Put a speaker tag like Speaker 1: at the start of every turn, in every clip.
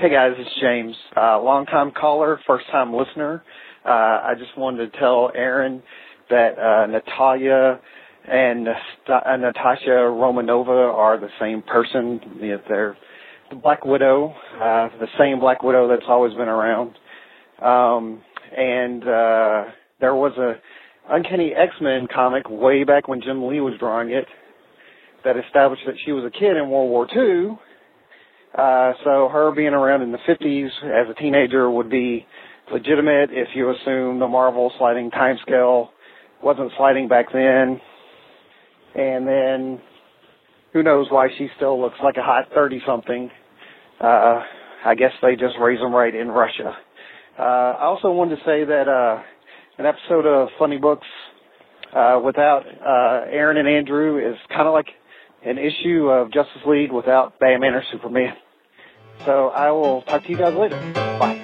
Speaker 1: Hey guys, it's James. Uh, long time caller, first time listener. Uh, I just wanted to tell Aaron that uh, Natalia and uh, Natasha Romanova are the same person. They're the Black Widow, uh, the same Black Widow that's always been around. Um, and uh, there was a Uncanny X-Men comic way back when Jim Lee was drawing it that established that she was a kid in World War II. Uh, so her being around in the 50s as a teenager would be legitimate if you assume the Marvel sliding time scale wasn't sliding back then. And then who knows why she still looks like a hot 30 something. Uh, I guess they just raise them right in Russia. Uh, I also wanted to say that, uh, an episode of Funny Books, uh, without, uh, Aaron and Andrew is kind of like an issue of Justice League without Batman or Superman. So I will talk to you guys later. Bye.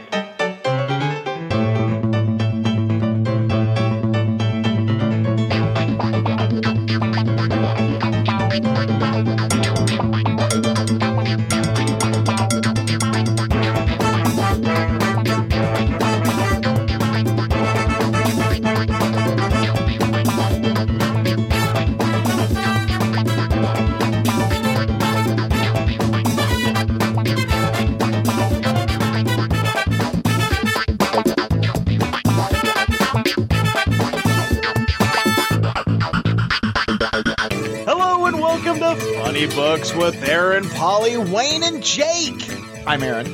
Speaker 2: I'm Aaron.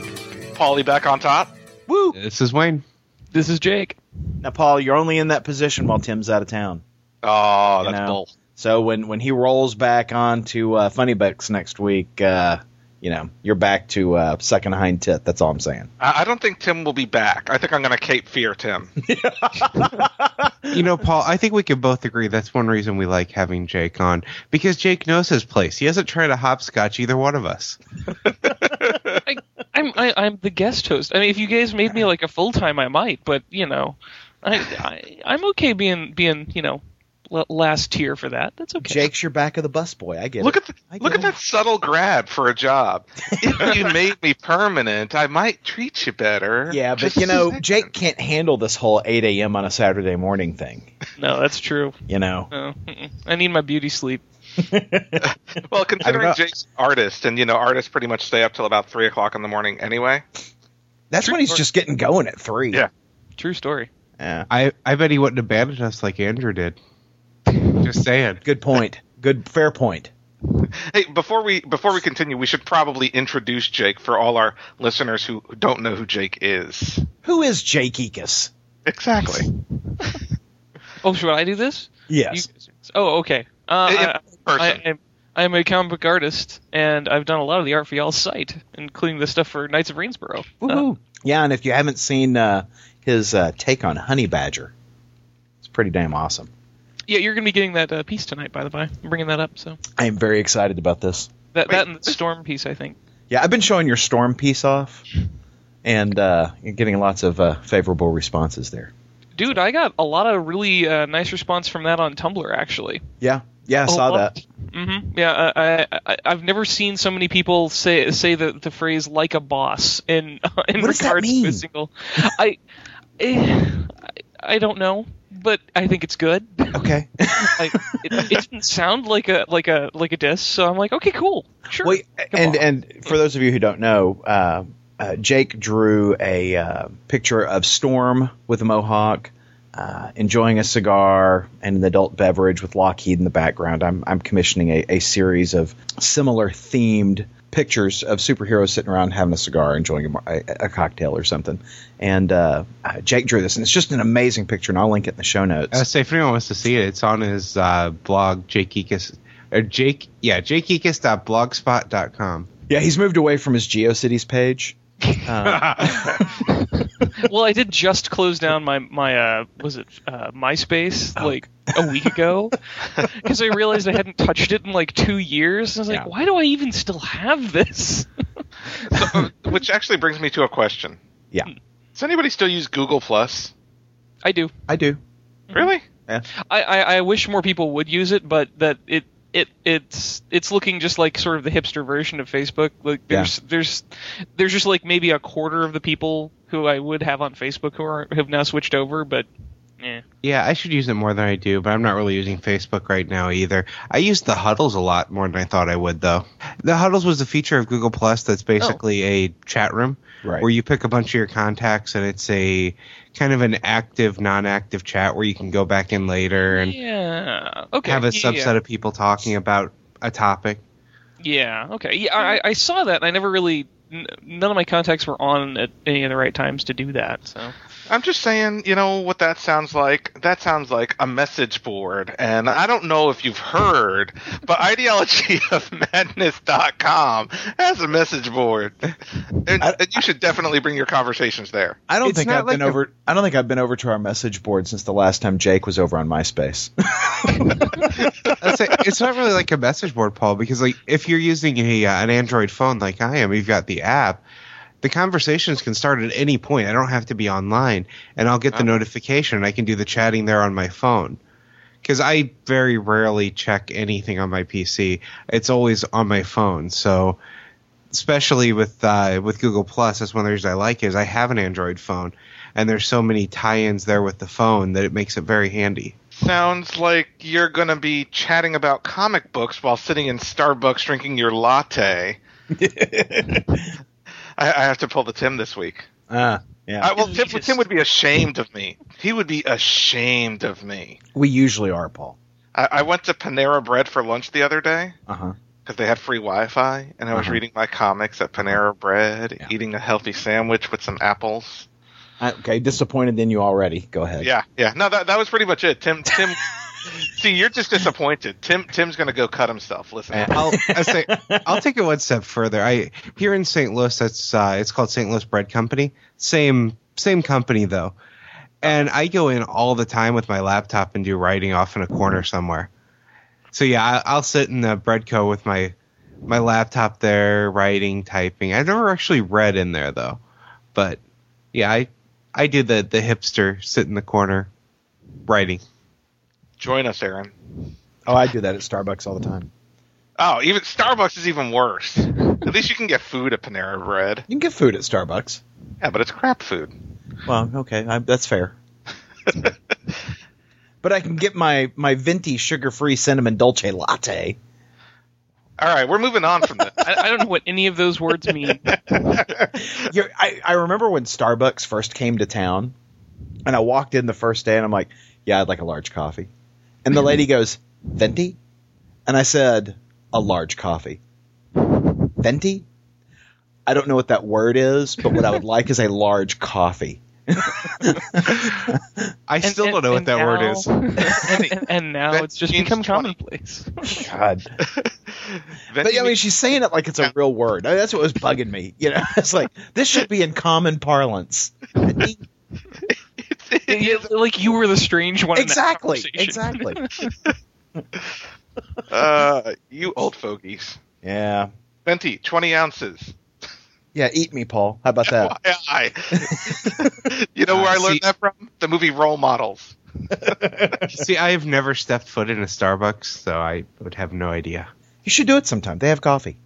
Speaker 3: Paulie back on top.
Speaker 2: Woo!
Speaker 4: This is Wayne.
Speaker 5: This is Jake.
Speaker 2: Now, Paul, you're only in that position while Tim's out of town.
Speaker 3: Oh,
Speaker 2: You
Speaker 3: that's
Speaker 2: know.
Speaker 3: bull.
Speaker 2: So when when he rolls back on to uh, Funny Books next week, uh, you know, you're back to uh, second hind tit. That's all I'm saying.
Speaker 3: I, I don't think Tim will be back. I think I'm going to Cape Fear Tim.
Speaker 4: You know, Paul, I think we can both agree that's one reason we like having Jake on because Jake knows his place. He hasn't tried to hopscotch either one of us.
Speaker 5: I, I'm I, I'm the guest host. I mean, if you guys made me like a full time, I might. But you know, I, I I'm okay being being you know last tier for that. That's okay.
Speaker 2: Jake's your back of the bus boy. I get
Speaker 3: Look
Speaker 2: it.
Speaker 3: at the, look
Speaker 2: get
Speaker 3: at that subtle grab for a job. If you made me permanent, I might treat you better.
Speaker 2: Yeah, but you know,
Speaker 3: second.
Speaker 2: Jake can't handle this whole 8 a.m. on a Saturday morning thing.
Speaker 5: No, that's true.
Speaker 2: You know,
Speaker 5: No. I need my beauty sleep.
Speaker 3: Well, considering
Speaker 2: know.
Speaker 3: Jake's artist, and you know, artists pretty much stay up till about three o'clock in the morning anyway.
Speaker 2: that's when he's just getting going at three.
Speaker 3: Yeah.
Speaker 5: True story.
Speaker 2: Yeah.
Speaker 4: I, I bet he wouldn't abandon us like Andrew did. Just saying.
Speaker 2: Good point. Good, fair point.
Speaker 3: Hey, before we before we continue, we should probably introduce Jake for all our listeners who who don't know who Jake is.
Speaker 2: Who is Jake Ekus?
Speaker 3: Exactly.
Speaker 5: Oh, should I do this?
Speaker 2: Yes.
Speaker 5: You- oh, okay. Uh,
Speaker 3: In
Speaker 5: I,
Speaker 3: person.
Speaker 5: I, I'm, I'm a comic book artist, and I've done a lot of the art for y'all's site, including the stuff for Knights of Rainsborough. Uh,
Speaker 2: yeah, and if you haven't seen uh, his uh, take on Honey Badger, it's pretty damn awesome.
Speaker 5: Yeah, you're going to be getting that uh, piece tonight, by the way. I'm bringing that up. So
Speaker 2: I am very excited about this.
Speaker 5: that
Speaker 3: Wait,
Speaker 5: that and the storm piece, I think.
Speaker 2: Yeah, I've been showing your storm piece off, and uh, you're getting lots of uh, favorable responses there.
Speaker 5: Dude, I got a lot of really uh, nice response from that on Tumblr, actually.
Speaker 2: Yeah, yeah, I
Speaker 5: A
Speaker 2: saw
Speaker 5: lot.
Speaker 2: that.
Speaker 5: hmm Yeah, I, I, I- I've never seen so many people say say the, the phrase "like a boss" in in
Speaker 2: What does that
Speaker 5: regards to
Speaker 2: mean?
Speaker 5: a single. I, eh, I don't know, but I think it's good.
Speaker 2: Okay.
Speaker 5: like, it, it didn't sound like a like a like a diss, so I'm like, okay, cool, sure.
Speaker 2: Wait, and
Speaker 5: on.
Speaker 2: and for those of you who don't know, uh, uh, Jake drew a uh, picture of Storm with a mohawk, uh, enjoying a cigar and an adult beverage with Lockheed in the background. I'm I'm commissioning a, a series of similar themed pictures of superheroes sitting around having a cigar, enjoying a, a, cocktail or something. And uh, uh, Jake drew this, and it's just an amazing picture, and I'll link it in the show notes.
Speaker 4: Uh, so if anyone wants to see it, it's on his uh, blog, Jake Ekus. Or Jake, yeah, jakeekus.blogspot.com.
Speaker 2: yeah, he's moved away from his GeoCities page. Uh,
Speaker 5: well, I did just close down my my uh was it uh, MySpace like a week ago because I realized I hadn't touched it in like two years. And I was like, why do I even still have this?
Speaker 3: So, uh, which actually brings me to a question.
Speaker 2: yeah,
Speaker 3: Does anybody still use Google Plus?
Speaker 5: I do.
Speaker 2: I do.
Speaker 3: Really?
Speaker 5: I, I I wish more people would use it, but that it it it's it's looking just like sort of the hipster version of Facebook. Like there's there's there's just like maybe a quarter of the people who I would have on Facebook who are have now switched over, but yeah.
Speaker 4: Yeah, I should use it more than I do, but I'm not really using Facebook right now either. I use the Huddles a lot more than I thought I would, though. The Huddles was a feature of Google Plus that's oh. basically a chat room
Speaker 2: Right.
Speaker 4: where you pick a bunch of your contacts and it's a kind of an active, non-active chat where you can go back in later and
Speaker 5: Yeah. Okay.
Speaker 4: have a
Speaker 5: yeah,
Speaker 4: subset
Speaker 5: yeah.
Speaker 4: of people talking about a topic.
Speaker 5: Yeah. Okay. Yeah, I, I saw that. and I never really. None of my contacts were on at any of the right times to do that. So.
Speaker 3: I'm just saying, you know what that sounds like? That sounds like a message board. And I don't know if you've heard, but ideologyofmadness.com has a message board. And,
Speaker 2: I-
Speaker 3: and you should definitely bring your conversations there.
Speaker 2: I don't
Speaker 4: It's
Speaker 2: think I've been
Speaker 4: a-
Speaker 2: over. I don't think I've been over to our message board since the last time Jake was over on MySpace.
Speaker 4: Say it's not really like a message board, Paul, because like if you're using a uh, an Android phone like I am, you've got the app. The conversations can start at any point. I don't have to be online, and I'll get the
Speaker 3: Oh.
Speaker 4: notification. and I can do the chatting there on my phone. Because I very rarely check anything on my PC. It's always on my phone. So, especially with uh, with Google Plus, that's one of the reasons I like it. Is I have an Android phone, and there's so many tie-ins there with the phone that it makes it very handy.
Speaker 3: Sounds like you're going to be chatting about comic books while sitting in Starbucks drinking your latte. I, I have to pull the Tim this week.
Speaker 2: Ah, yeah.
Speaker 3: I, well, Tim,
Speaker 5: Elitist.
Speaker 3: Tim would be ashamed of me. He would be ashamed of me.
Speaker 2: we usually are, Paul.
Speaker 3: I, I went to Panera Bread for lunch the other day
Speaker 2: Uh huh.
Speaker 3: because they had free Wi-Fi, and I was
Speaker 2: Uh-huh.
Speaker 3: reading my comics at Panera Bread,
Speaker 2: Yeah.
Speaker 3: eating a healthy sandwich with some apples.
Speaker 2: Okay, disappointed in you already. Go ahead.
Speaker 3: Yeah, yeah. No, that that was pretty much it. Tim, Tim. see, you're just disappointed. Tim, Tim's gonna go cut himself. Listen.
Speaker 4: I'll I say I'll take it one step further. I here in St. Louis, that's uh, it's called St. Louis Bread Company. Same same company though, and I go in all the time with my laptop and do writing off in a corner somewhere. So yeah, I, I'll sit in the bread co with my my laptop there, writing, typing. I've never actually read in there though, but yeah, I I do the the hipster sit in the corner writing.
Speaker 3: Join us, Aaron.
Speaker 2: Oh, I do that at Starbucks all the time.
Speaker 3: Oh, even Starbucks is even worse. At least you can get food at Panera Bread.
Speaker 2: You can get food at Starbucks.
Speaker 3: Yeah, but it's crap food.
Speaker 2: Well, okay, I, that's fair. but I can get my my venti sugar-free cinnamon dolce latte.
Speaker 3: All right, we're moving on from that.
Speaker 5: I, I don't know what any of those words mean.
Speaker 2: You're, I, I remember when Starbucks first came to town, and I walked in the first day, and I'm like, "Yeah, I'd like a large coffee." And the lady goes, "Venti," and I said, "A large coffee." Venti? I don't know what that word is, but what I would like is a large coffee.
Speaker 4: I
Speaker 5: And-
Speaker 4: still
Speaker 5: and-
Speaker 4: don't know what
Speaker 5: and
Speaker 4: that word is.
Speaker 5: and, and, and now it's just become
Speaker 3: 20.
Speaker 5: commonplace.
Speaker 2: God. But I mean, she's saying it like it's a real word. That's what was bugging me. You know, it's like this should be in common parlance. Venti?
Speaker 5: Yeah, like you were the strange one. in that
Speaker 2: exactly, exactly.
Speaker 3: uh, you old fogies.
Speaker 2: Yeah,
Speaker 3: Venti, 20 ounces.
Speaker 2: yeah. Eat me, Paul. How about that?
Speaker 3: FYI. you know where I
Speaker 4: Uh,
Speaker 3: learned
Speaker 4: see-
Speaker 3: that from? The movie Role Models.
Speaker 4: See, I have never stepped foot in a Starbucks, so I would have no idea.
Speaker 2: You should do it sometime. They have coffee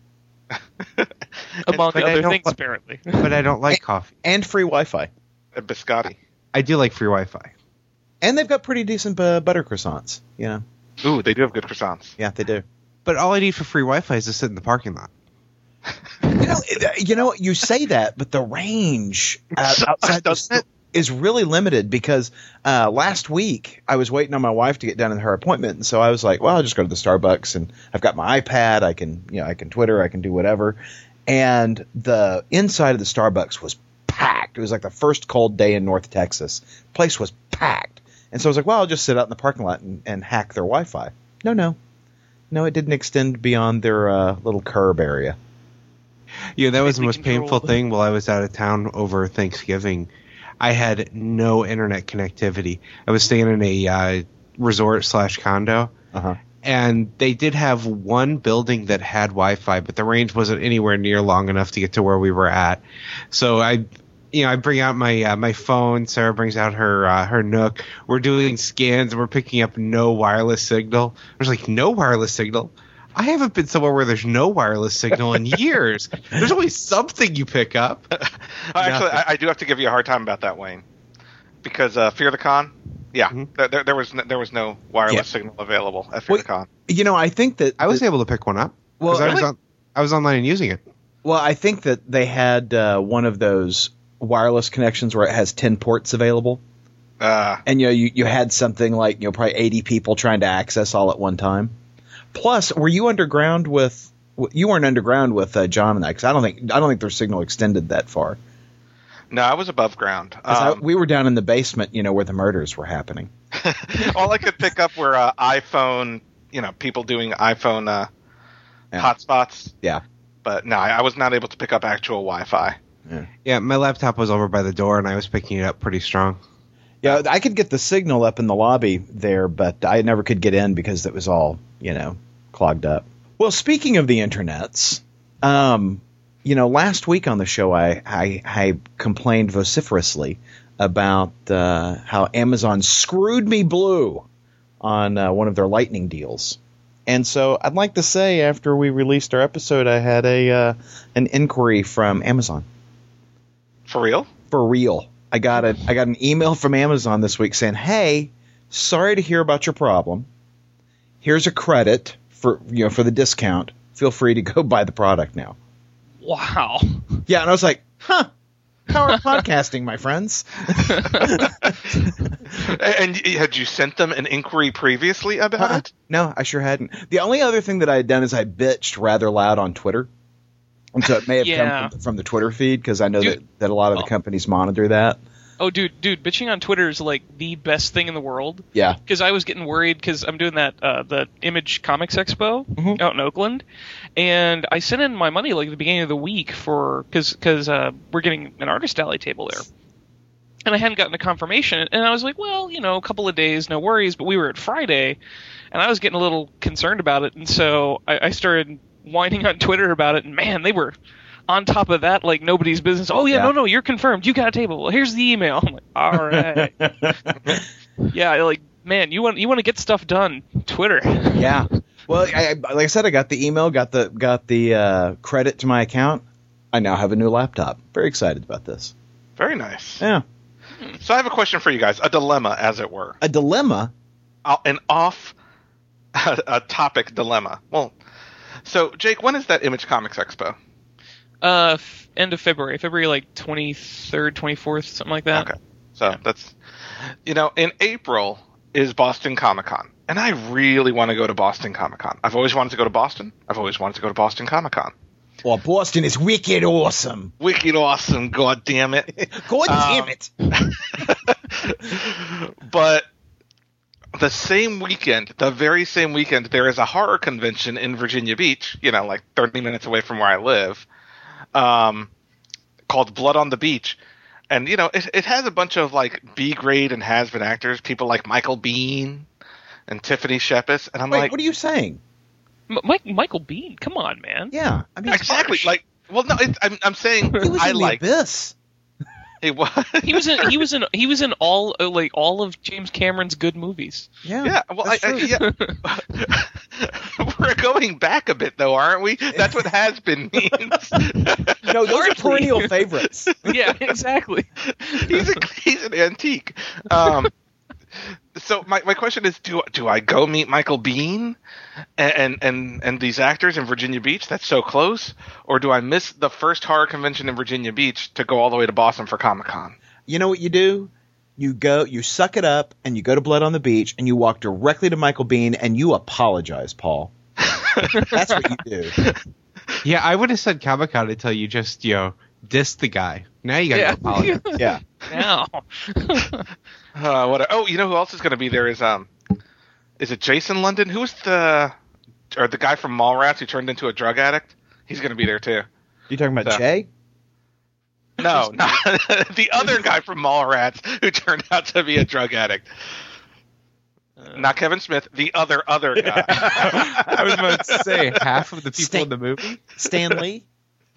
Speaker 5: Among
Speaker 4: But
Speaker 5: other things,
Speaker 4: li-
Speaker 5: apparently.
Speaker 4: But I don't like coffee.
Speaker 2: and free Wi-Fi,
Speaker 3: And biscotti.
Speaker 4: I do like free Wi-Fi.
Speaker 2: and they've got pretty decent uh, butter croissants. You know,
Speaker 3: Ooh, they do have good croissants.
Speaker 2: yeah, they do.
Speaker 4: But all I need for free Wi-Fi is to sit in the parking lot.
Speaker 2: You know, you know, you say that, but the range uh, outside the
Speaker 3: doesn't it?
Speaker 2: sto- is really limited because uh, last week I was waiting on my wife to get done in her appointment, and so I was like, "Well, I'll just go to the Starbucks, and I've got my iPad. I can, you know, I can Twitter, I can do whatever." And the inside of the Starbucks was packed. It was like the first cold day in North Texas. Place was packed, and so I was like, "Well, I'll just sit out in the parking lot and, and hack their Wi-Fi." No, no, no, it didn't extend beyond their uh, little curb area.
Speaker 4: Yeah, that was the
Speaker 5: Tightly
Speaker 4: most painful thing while I was out of town over Thanksgiving. I had no internet connectivity. I was staying in a uh, resort slash condo,
Speaker 2: Uh huh.
Speaker 4: and they did have one building that had Wi-Fi, but the range wasn't anywhere near long enough to get to where we were at. So I, you know, I bring out my uh, my phone. Sarah brings out her uh, her Nook. We're doing scans and we're picking up no wireless signal. There's like no wireless signal. I haven't been somewhere where there's no wireless signal in years. there's always something you pick up.
Speaker 3: Actually, I, I do have to give you a hard time about that, Wayne, because uh, Fear the Con. Yeah,
Speaker 4: Mhm.
Speaker 3: there, there, there was no, there was no wireless
Speaker 2: Yeah.
Speaker 3: signal available at Fear
Speaker 2: Well,
Speaker 3: the Con.
Speaker 2: You know, I think that
Speaker 4: I was
Speaker 2: that-
Speaker 4: able to pick one up.
Speaker 2: Well,
Speaker 4: 'cause I was on, I was online and using it.
Speaker 2: well, I think that they had uh, one of those wireless connections where it has ten ports available,
Speaker 3: Uh,
Speaker 2: and you know, you, you had something like you know probably eighty people trying to access all at one time. Plus, were you underground with? You weren't underground with uh, John and I because I don't think I don't think their signal extended that far.
Speaker 3: no, I was above ground.
Speaker 2: 'Cause I-
Speaker 3: Um,
Speaker 2: we were down in the basement, you know, where the murders were happening.
Speaker 3: all I could pick up were uh, iPhone, you know, people doing iPhone uh,
Speaker 2: Yeah.
Speaker 3: hotspots.
Speaker 2: Yeah.
Speaker 3: But no, I, I was not able to pick up actual Wi-Fi.
Speaker 4: Yeah, my laptop was over by the door and I was picking it up pretty strong.
Speaker 2: Yeah, I could get the signal up in the lobby there, but I never could get in because it was all, you know, clogged up. Well, speaking of the internets, um, you know, last week on the show, I I, I complained vociferously about uh, how Amazon screwed me blue on uh, one of their lightning deals. And so I'd like to say, after we released our episode, I had a uh, an inquiry from Amazon
Speaker 3: For real?
Speaker 2: for real. I got a I got an email from Amazon this week saying, "Hey, sorry to hear about your problem. Here's a credit for you know for the discount. Feel free to go buy the product now."
Speaker 5: Wow.
Speaker 2: Yeah, and I was like, "Huh." Power of podcasting, my friends.
Speaker 3: And had you sent them an inquiry previously about
Speaker 2: Uh-uh.
Speaker 3: it?
Speaker 2: No, I sure hadn't. The only other thing that I had done is I bitched rather loud on Twitter. And so it may have
Speaker 5: Yeah.
Speaker 2: come from, from the Twitter feed because I know
Speaker 5: Dude.
Speaker 2: that, that a lot of the
Speaker 5: Oh.
Speaker 2: companies monitor that.
Speaker 5: Oh, dude, dude, bitching on Twitter is like the best thing in the world.
Speaker 2: Yeah.
Speaker 5: Because I was getting worried because I'm doing that uh, the Image Comics Expo
Speaker 2: Mhm.
Speaker 5: out in Oakland, and I sent in my money like at the beginning of the week for because because uh, we're getting an artist alley table there, and I hadn't gotten a confirmation, and I was like, well, you know, a couple of days, no worries. But we were at Friday, and I was getting a little concerned about it, and so I, I started whining on Twitter about it, and man, they were on top of that like nobody's business. Oh yeah,
Speaker 2: Yeah.
Speaker 5: no, no, you're confirmed. You got a table. Well, here's the email. I'm like, all right. yeah, like man, you want you want to get stuff done. Twitter.
Speaker 2: Yeah. Well, I, I, like I said, I got the email, got the got the uh, credit to my account. I now have a new laptop. Very excited about this.
Speaker 3: Very nice.
Speaker 2: Yeah.
Speaker 3: So I have a question for you guys, a dilemma, as it were,
Speaker 2: A dilemma.
Speaker 3: Uh, an off a topic dilemma. Well, so Jake, when is that Image Comics Expo?
Speaker 5: Uh, f- end of February, February like twenty third, twenty fourth, something like that.
Speaker 3: Okay. So that's you know, in April is Boston Comic Con. And I really want to go to Boston Comic Con. I've always wanted to go to Boston. I've always wanted to go to Boston Comic Con.
Speaker 2: Well, Boston is wicked awesome.
Speaker 3: Wicked awesome, god damn it.
Speaker 2: God
Speaker 3: Um,
Speaker 2: damn it.
Speaker 3: but the same weekend, the very same weekend, there is a horror convention in Virginia Beach, you know, like 30 minutes away from where I live, um, called Blood on the Beach. And, you know, it, it has a bunch of, like, B grade and has been actors, people like Michael Biehn and Tiffany Shepis. And I'm
Speaker 2: Wait,
Speaker 3: like,
Speaker 2: what are you saying?
Speaker 5: M- Mike, Michael Biehn, come on, man.
Speaker 2: Yeah. I mean,
Speaker 3: exactly. Like, well, no, it, I'm, I'm saying
Speaker 2: he was
Speaker 3: I
Speaker 2: in
Speaker 3: like
Speaker 2: the abyss.
Speaker 3: It was.
Speaker 5: He was in he was in he was in all uh, like all of James Cameron's good movies.
Speaker 2: Yeah.
Speaker 3: Yeah, well, I, I, yeah. We're going back a bit, though, aren't we? That's what has been means.
Speaker 2: No, those are
Speaker 5: Hardly.
Speaker 2: perennial favorites.
Speaker 5: yeah, exactly.
Speaker 3: he's a he's an antique. Um, so my, my question is, do do I go meet Michael Biehn and, and and and these actors in Virginia Beach? That's so close, or do I miss the first horror convention in Virginia Beach to go all the way to Boston for Comic Con?
Speaker 2: You know what you do? You go, you suck it up, and you go to Blood on the Beach, and you walk directly to Michael Biehn, and you apologize, Paul. That's what you do.
Speaker 4: Yeah, I would have said Comic Con until you just, you know, dissed the guy. Now you gotta
Speaker 5: Yeah.
Speaker 4: go apologize.
Speaker 2: Yeah.
Speaker 5: Now.
Speaker 3: Uh, what? Oh, you know who else is going to be there? Is um, is it Jason London? Who was the or the guy from Mallrats who turned into a drug addict? He's going to be there too.
Speaker 2: You talking about
Speaker 3: So-
Speaker 2: Jay?
Speaker 3: No, not the other guy from Mallrats who turned out to be a drug addict. Not Kevin Smith, the other other guy.
Speaker 4: I was about to say half of the people
Speaker 2: Stay-
Speaker 4: in the movie.
Speaker 2: Stanley?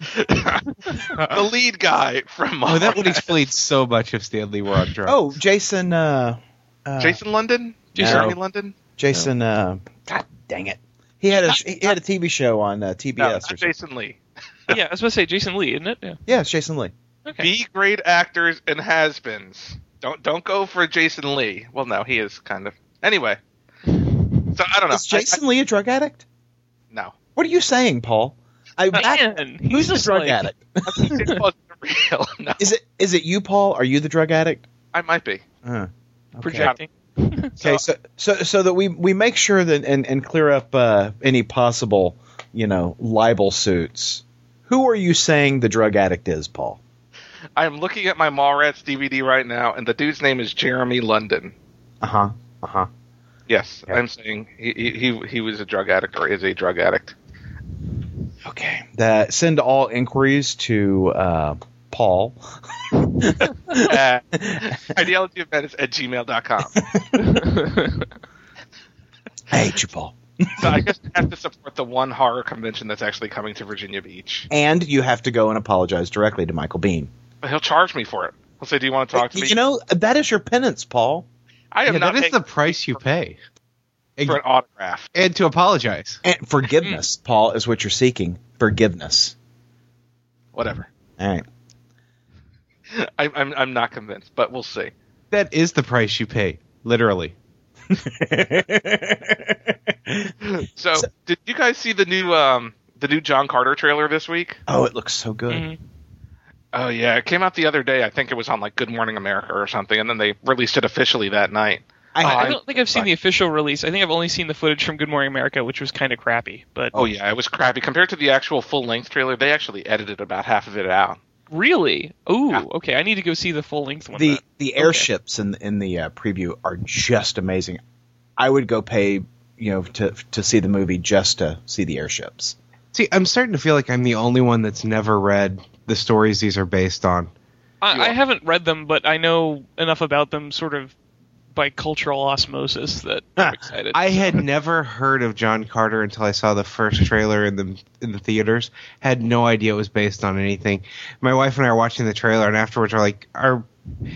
Speaker 3: the lead guy from
Speaker 4: Oh, that would explain so much if Stanley were on drugs.
Speaker 2: Oh, Jason. Uh, uh,
Speaker 3: Jason London,
Speaker 5: Jason-
Speaker 3: Jeremy London.
Speaker 2: Jason. Uh, God dang it. He had a he had a TV show on uh, TBS.
Speaker 3: No,
Speaker 2: or
Speaker 3: not
Speaker 2: something.
Speaker 3: Jason Lee.
Speaker 5: yeah, I was going to say Jason Lee, isn't it? Yeah.
Speaker 2: Yeah, it's Jason Lee.
Speaker 5: Okay.
Speaker 3: B grade actors and has-beens. Don't don't go for Jason Lee. Well, no, he is kind of. Anyway, so I don't know.
Speaker 2: Is Jason Lee a drug addict?
Speaker 3: I, I, no.
Speaker 2: What are you saying, Paul? I, I-
Speaker 5: Man,
Speaker 2: who's the drug
Speaker 5: like,
Speaker 2: addict?
Speaker 3: it wasn't real. No,
Speaker 2: Is it is it you, Paul? Are you the drug addict?
Speaker 3: I might be.
Speaker 2: Uh, okay.
Speaker 5: projecting.
Speaker 2: Okay, so so so that we we make sure that and, and clear up uh, any possible you know libel suits. Who are you saying the drug addict is, Paul?
Speaker 3: I am looking at my Mallrats DVD right now, and the dude's name is Jeremy London.
Speaker 2: Uh huh. Uh huh.
Speaker 3: Yes,
Speaker 2: Yeah.
Speaker 3: I'm saying he, he he he was a drug addict or is a drug addict.
Speaker 2: Okay. That send all inquiries to uh, Paul.
Speaker 3: uh, ideologyofvenice at gmail.com.
Speaker 2: I hate you, Paul.
Speaker 3: So I guess you have to support the one horror convention that's actually coming to Virginia Beach.
Speaker 2: And you have to go and apologize directly to Michael Biehn.
Speaker 3: But he'll charge me for it. He'll say, "Do you want to talk to me?"
Speaker 2: You know that is your penance, Paul.
Speaker 3: I am
Speaker 4: yeah,
Speaker 3: not
Speaker 4: that is the price you pay.
Speaker 3: For an autograph.
Speaker 4: And to apologize.
Speaker 2: And forgiveness, Paul, is what you're seeking. Forgiveness.
Speaker 3: Whatever.
Speaker 2: All right.
Speaker 3: I, I'm I'm not convinced, but we'll see.
Speaker 4: That is the price you pay, literally.
Speaker 3: So, did you guys see the new um the new John Carter trailer this week?
Speaker 2: oh, it looks so good.
Speaker 5: Mhm.
Speaker 3: Oh yeah, it came out the other day. I think it was on like Good Morning America or something, and then they released it officially that night.
Speaker 2: I,
Speaker 3: Oh,
Speaker 5: I
Speaker 3: I-
Speaker 5: don't think I've seen the official release. I think I've only seen the footage from Good Morning America, which was kind of crappy. But
Speaker 3: Oh yeah, it was crappy compared to the actual full length trailer. They actually edited about half of it out.
Speaker 5: really, ooh,
Speaker 3: Yeah.
Speaker 5: okay, I need to go see the full length one.
Speaker 2: the
Speaker 5: then.
Speaker 2: the airships in in the uh, preview are just amazing. I would go pay you know to to see the movie just to see the airships.
Speaker 4: See, I'm starting to feel like I'm the only one that's never read the stories these are based on.
Speaker 5: I, I haven't read them, but I know enough about them, sort of by cultural osmosis, that ah, I'm excited.
Speaker 4: I had never heard of John Carter until I saw the first trailer in the in the theaters. Had no idea it was based on anything. My wife and I are watching the trailer, and afterwards we're like, "Are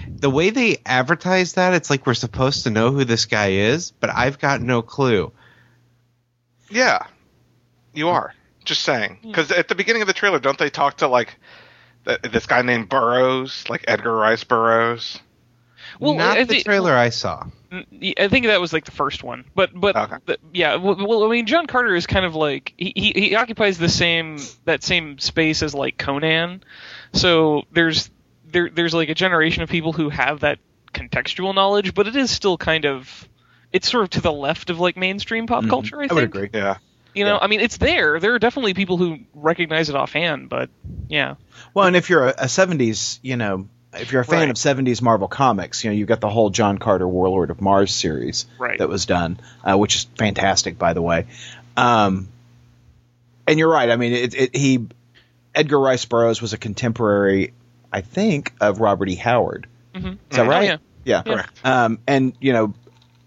Speaker 4: the way they advertise that? It's like we're supposed to know who this guy is, but I've got no clue."
Speaker 3: Yeah, you are. Just saying, hmm. because at the beginning of the trailer, don't they talk to like th- this guy named Burroughs, like Edgar Rice Burroughs?
Speaker 5: Well,
Speaker 4: Not
Speaker 5: I
Speaker 4: the
Speaker 5: thi-
Speaker 4: trailer I saw.
Speaker 5: Mm, I think that was like the first one, but but
Speaker 3: Okay.
Speaker 5: the- yeah, well, well, I mean, John Carter is kind of like he, he he occupies the same that same space as like Conan, so there's there there's like a generation of people who have that contextual knowledge, but it is still kind of it's sort of to the left of like mainstream pop
Speaker 2: Mhm.
Speaker 5: culture. I,
Speaker 2: I
Speaker 5: think.
Speaker 2: would agree.
Speaker 3: Yeah.
Speaker 5: You know,
Speaker 2: Yeah.
Speaker 5: I mean, it's there. There are definitely people who recognize it offhand, but yeah,
Speaker 2: Well, and if you're a, a '70s, you know, if you're a fan
Speaker 5: Right.
Speaker 2: of '70s Marvel comics, you know, you've got the whole John Carter Warlord of Mars series
Speaker 5: Right.
Speaker 2: that was done, uh, which is fantastic, by the way. Um, and you're right. I mean, it, it, he Edgar Rice Burroughs was a contemporary, I think, of Robert E. Howard.
Speaker 5: mm-hmm.
Speaker 2: Is that
Speaker 5: Oh,
Speaker 2: right?
Speaker 5: yeah.
Speaker 2: Yeah.
Speaker 3: Correct.
Speaker 2: Um, and you know,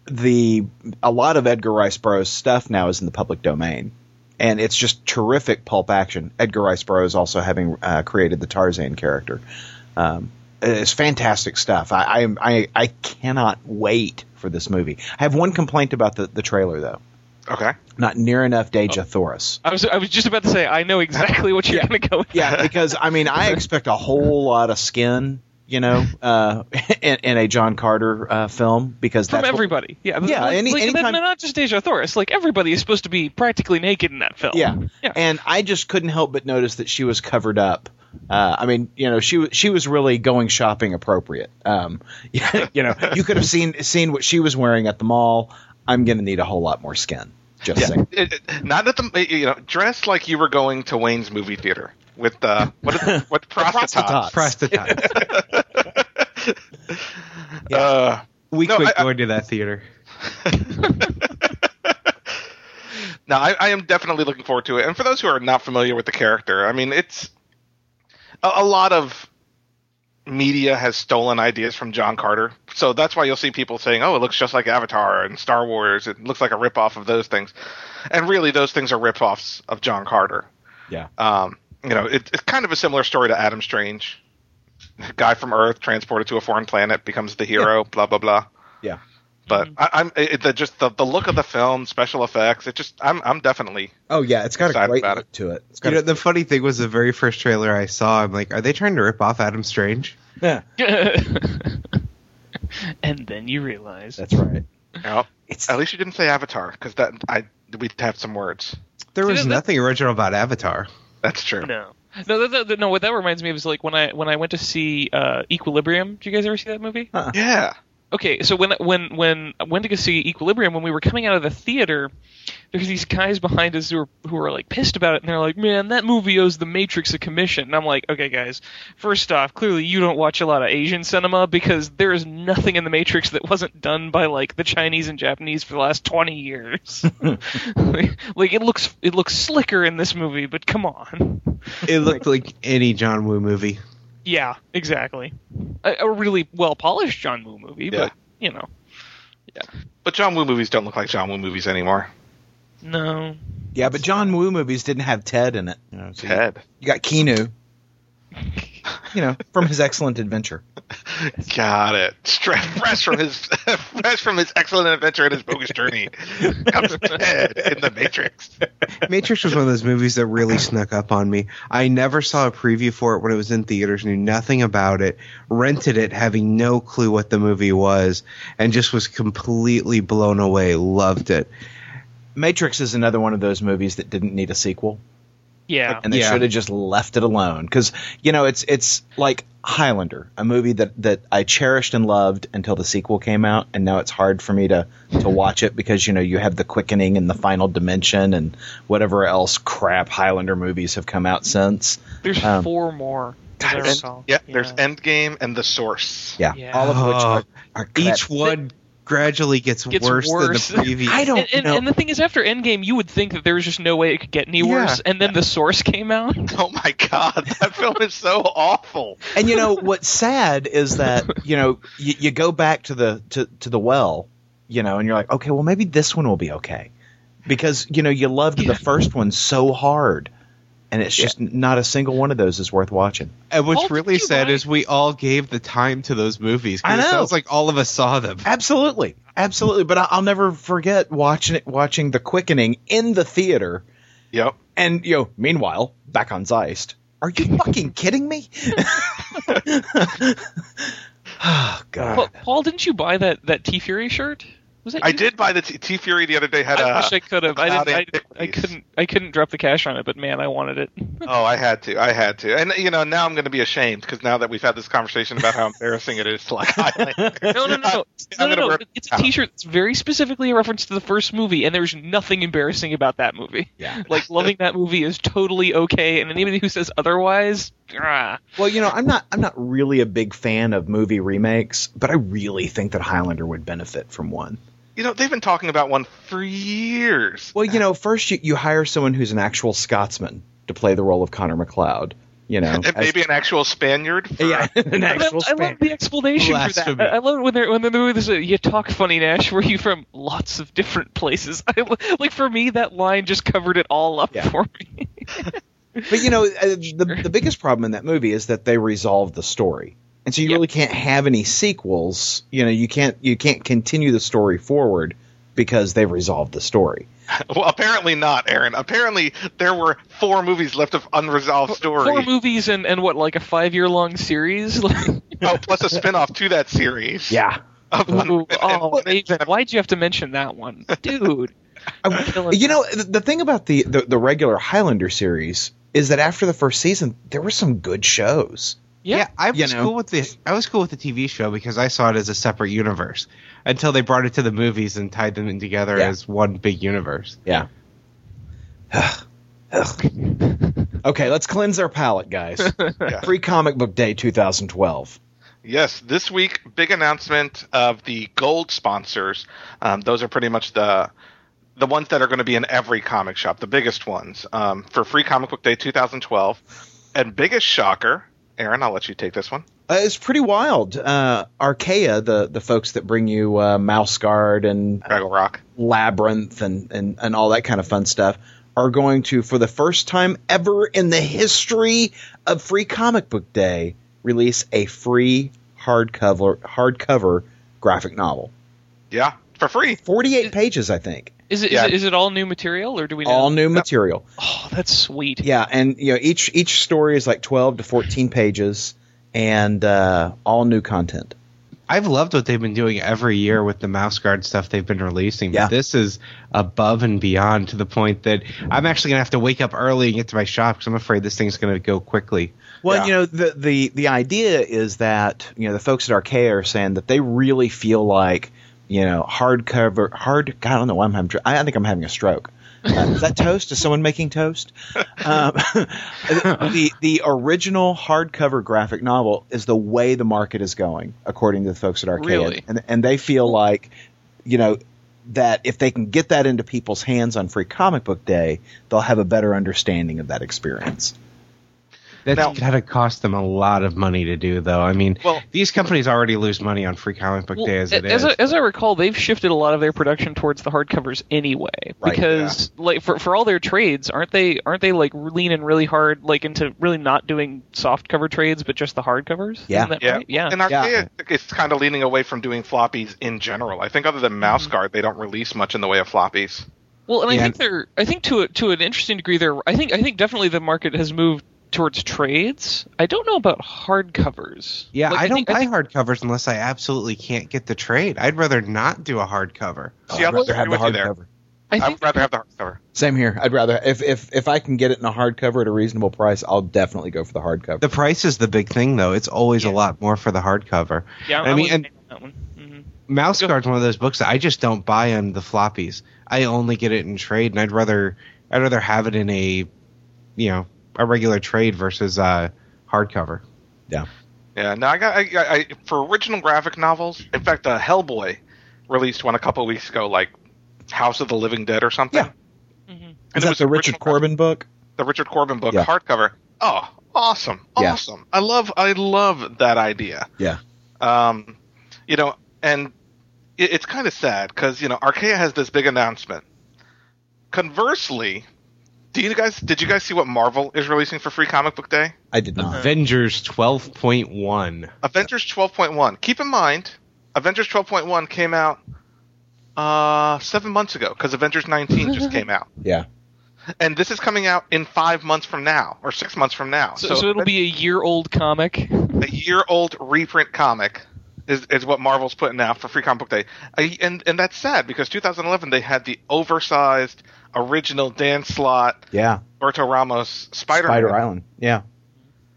Speaker 2: the a lot of Edgar Rice Burroughs stuff now is in the public domain, and it's just terrific pulp action. Edgar Rice Burroughs also having uh, created the Tarzan character. Um, it's fantastic stuff. I, I I I cannot wait for this movie. I have one complaint about the the trailer though.
Speaker 3: Okay.
Speaker 2: Not near enough Dejah Thoris.
Speaker 5: I was I was just about to say I know exactly what you're going to go with.
Speaker 2: Yeah, because I mean, I expect a whole lot of skin, you know, uh, in, in a John Carter uh, film because
Speaker 5: from
Speaker 2: that's what-
Speaker 5: everybody. Yeah,
Speaker 2: Yeah,
Speaker 5: Like,
Speaker 2: any-
Speaker 5: like,
Speaker 2: anytime-
Speaker 5: not, not just Dejah Thoris. Like everybody is supposed to be practically naked in that film.
Speaker 2: Yeah.
Speaker 5: yeah.
Speaker 2: And I just couldn't help but notice that she was covered up. Uh, I mean, you know, she was she was really going shopping appropriate. Um, you know, you could have seen seen what she was wearing at the mall. I'm going to need a whole lot more skin. Just
Speaker 3: Yeah.
Speaker 2: saying.
Speaker 3: It- it- not at the you know dressed like you were going to Wayne's movie theater with uh what is it, what prostitutes.
Speaker 2: prostitutes.
Speaker 4: Prostitute.
Speaker 3: Uh,
Speaker 4: We
Speaker 3: No,
Speaker 4: quit
Speaker 3: I- I-
Speaker 4: going to that theater.
Speaker 3: no, I, I am definitely looking forward to it. And for those who are not familiar with the character, I mean, it's a, a lot of media has stolen ideas from John Carter. So that's why you'll see people saying, "Oh, it looks just like Avatar and Star Wars. It looks like a ripoff of those things." And really, those things are ripoffs of John Carter.
Speaker 2: Yeah.
Speaker 3: Um, you know, it, it's kind of a similar story to Adam Strange. Guy from Earth transported to a foreign planet becomes the hero. Blah blah blah.
Speaker 2: Yeah.
Speaker 3: But I, I'm it, the, just the, the look of the film, special effects. It just I'm I'm definitely
Speaker 2: Oh yeah, it's got a great
Speaker 3: about
Speaker 2: look to it. It's got
Speaker 4: You know, the funny thing was the very first trailer I saw. I'm like, are they trying to rip off Adam Strange?
Speaker 2: yeah,
Speaker 5: and then you realize.
Speaker 2: that's right.
Speaker 3: you know,
Speaker 2: It's
Speaker 3: at least you didn't say Avatar because that I we'd have some words.
Speaker 4: There
Speaker 5: See,
Speaker 4: was
Speaker 5: that-
Speaker 4: nothing original about Avatar.
Speaker 3: That's true.
Speaker 5: No. No, that, that, that- no. What that reminds me of is like when I when I went to see uh, Equilibrium. Did you guys ever see that movie?
Speaker 3: Yeah.
Speaker 5: Okay, so when when when I went to go see Equilibrium, when we were coming out of the theater, there's these guys behind us who were who were like pissed about it, and they're like, "Man, that movie owes The Matrix a commission." And I'm like, "Okay, guys, first off, clearly you don't watch a lot of Asian cinema because there is nothing in The Matrix that wasn't done by like the Chinese and Japanese for the last 20 years. like, like, it looks it looks slicker in this movie, but come on."
Speaker 4: It looked like any John Woo movie.
Speaker 5: Yeah, exactly. A, a really well polished John Woo movie,
Speaker 3: Yeah.
Speaker 5: but you know, Yeah.
Speaker 3: But John Woo movies don't look like John Woo movies anymore.
Speaker 5: no.
Speaker 2: yeah, but John Woo movies didn't have Ted in it. You know, so you-
Speaker 3: Ted.
Speaker 2: You got Keanu. You know, from his excellent adventure.
Speaker 3: Got it. Stre- Fresh from his fresh from his excellent adventure and his bogus journey comes Ted in the Matrix.
Speaker 4: Matrix was one of those movies that really snuck up on me. I never saw a preview for it when it was in theaters, knew nothing about it, rented it having no clue what the movie was, and just was completely blown away. Loved it.
Speaker 2: Matrix is another one of those movies that didn't need a sequel.
Speaker 5: Yeah.
Speaker 2: and they
Speaker 4: Yeah.
Speaker 2: should have just left it alone because you know it's it's like Highlander, a movie that that I cherished and loved until the sequel came out, and now it's hard for me to to watch it because you know you have the quickening and the final dimension and whatever else crap Highlander movies have come out since.
Speaker 5: There's
Speaker 2: Um,
Speaker 5: four more. as
Speaker 3: And-
Speaker 5: recall.
Speaker 3: yeah, there's Endgame and The Source.
Speaker 2: Yeah,
Speaker 5: Yeah.
Speaker 2: all of which
Speaker 4: Oh,
Speaker 2: are, are
Speaker 4: Each one gradually gets,
Speaker 5: Gets
Speaker 4: worse,
Speaker 5: worse.
Speaker 4: than the previous.
Speaker 2: I don't
Speaker 5: And, and,
Speaker 2: know.
Speaker 5: and the thing is, after Endgame, you would think that there was just no way it could get any
Speaker 4: Yeah.
Speaker 5: worse, and then the source came out.
Speaker 3: Oh my god, that film is so awful.
Speaker 2: and you know what's sad is that you know you, you go back to the to, to the well you know and you're like okay well maybe this one will be okay because you know you loved
Speaker 5: Yeah.
Speaker 2: the first one so hard and it's just not a single one of those is worth watching
Speaker 4: And what's
Speaker 5: Paul,
Speaker 4: really sad
Speaker 5: buy-
Speaker 4: is we all gave the time to those movies.
Speaker 2: I
Speaker 4: It
Speaker 2: know.
Speaker 4: sounds like all of us saw them.
Speaker 2: absolutely absolutely but I- i'll never forget watching it watching the quickening in the theater
Speaker 3: Yep.
Speaker 2: and you know meanwhile back on zeist are you fucking kidding me oh god
Speaker 5: Paul, Paul, didn't you buy that that TeeFury shirt? Was that
Speaker 3: I
Speaker 5: you?
Speaker 3: did buy the T, TeeFury the other day. Had
Speaker 5: I
Speaker 3: a,
Speaker 5: wish I could have. I, didn't, I, I couldn't. I couldn't drop the cash on it, but man, I wanted it.
Speaker 3: Oh, I had to. I had to. And you know, now I'm going to be ashamed because now that we've had this conversation about how embarrassing it is to like Highlander.
Speaker 5: No, no, no, no, no, no, no.
Speaker 3: rip
Speaker 5: It's
Speaker 3: it
Speaker 5: a
Speaker 3: out.
Speaker 5: T-shirt that's very specifically a reference to the first movie, and there's nothing embarrassing about that movie.
Speaker 2: yeah
Speaker 5: Like loving that movie is totally okay, and anybody who says otherwise, ah.
Speaker 2: Well, you know, I'm not I'm not really a big fan of movie remakes, but I really think that Highlander would benefit from one.
Speaker 3: You know, they've been talking about one for years.
Speaker 2: Well, you know, first you, you hire someone who's an actual Scotsman to play the role of Connor MacLeod. You know,
Speaker 3: And maybe an actual Spaniard. For,
Speaker 2: yeah, an
Speaker 5: But I,
Speaker 2: actual
Speaker 5: I love the explanation for that. I, I love it when they're when they're doing this. uh, You talk funny, Nash. Where you from? Lots of different places. I, like for me, that line just covered it all up
Speaker 2: Yeah.
Speaker 5: for me.
Speaker 2: But you know, uh, the the biggest problem in that movie is that they resolved the story, and so you
Speaker 5: Yep.
Speaker 2: really can't have any sequels. You know, you can't you can't continue the story forward because they've resolved the story.
Speaker 3: Well, apparently not, Aaron. Apparently there were four movies left of unresolved story.
Speaker 5: Four movies and, and what like a five year long series.
Speaker 3: oh, plus a spin-off to that series.
Speaker 2: Yeah.
Speaker 3: Of
Speaker 5: Ooh, oh,
Speaker 3: and-
Speaker 5: Maven, why'd you have to mention that one, dude?
Speaker 2: You know, the, the thing about the, the the regular Highlander series is that after the first season, there were some good shows.
Speaker 4: Yeah, I
Speaker 2: you
Speaker 4: was
Speaker 2: know.
Speaker 4: cool with the I was cool with the TV show because I saw it as a separate universe until they brought it to the movies and tied them in together
Speaker 2: Yeah.
Speaker 4: as one big universe.
Speaker 2: Yeah. okay, let's cleanse our palate, guys.
Speaker 3: Yeah.
Speaker 2: Free Comic Book Day 2012.
Speaker 3: Yes, this week, big announcement of the gold sponsors. Um, those are pretty much the the ones that are going to be in every comic shop, the biggest ones um, for Free Comic Book Day 2012. And biggest shocker, Aaron, I'll let you take this one.
Speaker 2: Uh, it's pretty wild. Uh, Archaia, the the folks that bring you uh, Mouse Guard and
Speaker 3: Fraggle Rock.
Speaker 2: Labyrinth and, and, and all that kind of fun stuff, are going to, for the first time ever in the history of Free Comic Book Day, release a free hardcover hardcover graphic novel.
Speaker 3: Yeah, for free.
Speaker 2: 48 pages, I think.
Speaker 5: Is it,
Speaker 3: Yeah.
Speaker 5: is it is it all new material or do we know?
Speaker 2: All new material.
Speaker 5: Oh, that's sweet.
Speaker 2: Yeah, and you know each each story is like 12 to 14 pages and uh, all new content.
Speaker 4: I've loved what they've been doing every year with the mouse guard stuff they've been releasing.
Speaker 2: Yeah.
Speaker 4: But this is above and beyond to the point that I'm actually gonna have to wake up early and get to my shop because I'm afraid this thing's gonna go quickly.
Speaker 2: Well,
Speaker 3: Yeah.
Speaker 2: you know, the, the the idea is that you know the folks at Archaia are saying that they really feel like you know hardcover hard. God, I don't know why I'm having. I, think I'm having a stroke. Uh, is that toast? Is someone making toast? Um, the the original hardcover graphic novel is the way the market is going, according to the folks at Archaia,
Speaker 5: Really?
Speaker 2: and and they feel like you know that if they can get that into people's hands on Free Comic Book Day, they'll have a better understanding of that experience.
Speaker 4: That's
Speaker 3: Now-
Speaker 4: gotta cost them a lot of money to do, though. I mean,
Speaker 3: Well-
Speaker 4: these companies already lose money on Free Comic Book
Speaker 5: Well,
Speaker 4: Day as it
Speaker 5: as,
Speaker 4: is.
Speaker 5: I, as I recall, they've shifted a lot of their production towards the hardcovers anyway.
Speaker 2: Right,
Speaker 5: because like for, for all their trades, aren't they aren't they like leaning really hard like into really not doing soft cover trades, but just the hardcovers?
Speaker 2: Yeah.
Speaker 5: That
Speaker 3: Yeah,
Speaker 5: right? yeah.
Speaker 3: And Archaia
Speaker 2: Yeah.
Speaker 3: it's kind of leaning away from doing floppies in general. I think other than Mouse
Speaker 5: Mm-hmm.
Speaker 3: Guard, they don't release much in the way of floppies.
Speaker 5: Well, and I
Speaker 4: Yeah.
Speaker 5: think they're I think to a, to an interesting degree they're I think I think definitely the market has moved towards trades. I don't know about hardcovers.
Speaker 4: yeah,
Speaker 5: Like,
Speaker 4: I don't
Speaker 5: think-
Speaker 4: buy
Speaker 5: think-
Speaker 4: hardcovers unless I absolutely can't get the trade. I'd rather not do a hardcover.
Speaker 3: See, I'd
Speaker 2: I'd rather have the
Speaker 3: with you there.
Speaker 2: hardcover.
Speaker 5: I
Speaker 3: I
Speaker 5: think
Speaker 3: would rather have the hardcover.
Speaker 2: Same here. I'd rather if if if I can get it in a hardcover at a reasonable price, I'll definitely go for the hardcover.
Speaker 4: The price is the big thing, though. It's always
Speaker 5: Yeah.
Speaker 4: a lot more for the hardcover.
Speaker 5: yeah,
Speaker 4: I
Speaker 5: I
Speaker 4: mean,
Speaker 5: mean,
Speaker 4: and-
Speaker 5: that one. hmm
Speaker 4: Mouse
Speaker 5: Go.
Speaker 4: Guard's one of those books that I just don't buy on the floppies. I only get it in trade, and I'd rather I'd rather have it in a you know a regular trade versus uh, hardcover.
Speaker 3: Yeah, Yeah. no, I got I, I, I for original graphic novels. In fact, uh, Hellboy released one a couple of weeks ago, like House of the Living Dead or something.
Speaker 2: Yeah.
Speaker 5: hmm
Speaker 2: Is
Speaker 3: And it
Speaker 2: that
Speaker 3: was
Speaker 2: the
Speaker 3: original
Speaker 2: Richard
Speaker 3: graphic-
Speaker 2: Corbin book?
Speaker 3: the Richard Corbin book
Speaker 2: Yeah.
Speaker 3: hardcover. Oh, awesome,
Speaker 2: Yeah.
Speaker 3: awesome! I love I love that idea.
Speaker 2: Yeah.
Speaker 3: Um, you know, and it, it's kind of sad because you know Archaia has this big announcement. Conversely, do you guys did you guys see what Marvel is releasing for Free Comic Book Day?
Speaker 2: I did not.
Speaker 4: Avengers twelve point one.
Speaker 3: Avengers 12.1. Keep in mind, Avengers 12.1 came out uh, seven months ago because Avengers 19 just came out,
Speaker 2: Yeah.
Speaker 3: and this is coming out in five months from now or six months from now.
Speaker 5: So, so it'll be a year old comic.
Speaker 3: a year old reprint comic is, is what Marvel's putting out for Free Comic Book Day, I, and and that's sad because 2011 they had the oversized original Dan Slott,
Speaker 2: Yeah.
Speaker 3: Berto Ramos Spider
Speaker 2: Spider Island. Yeah.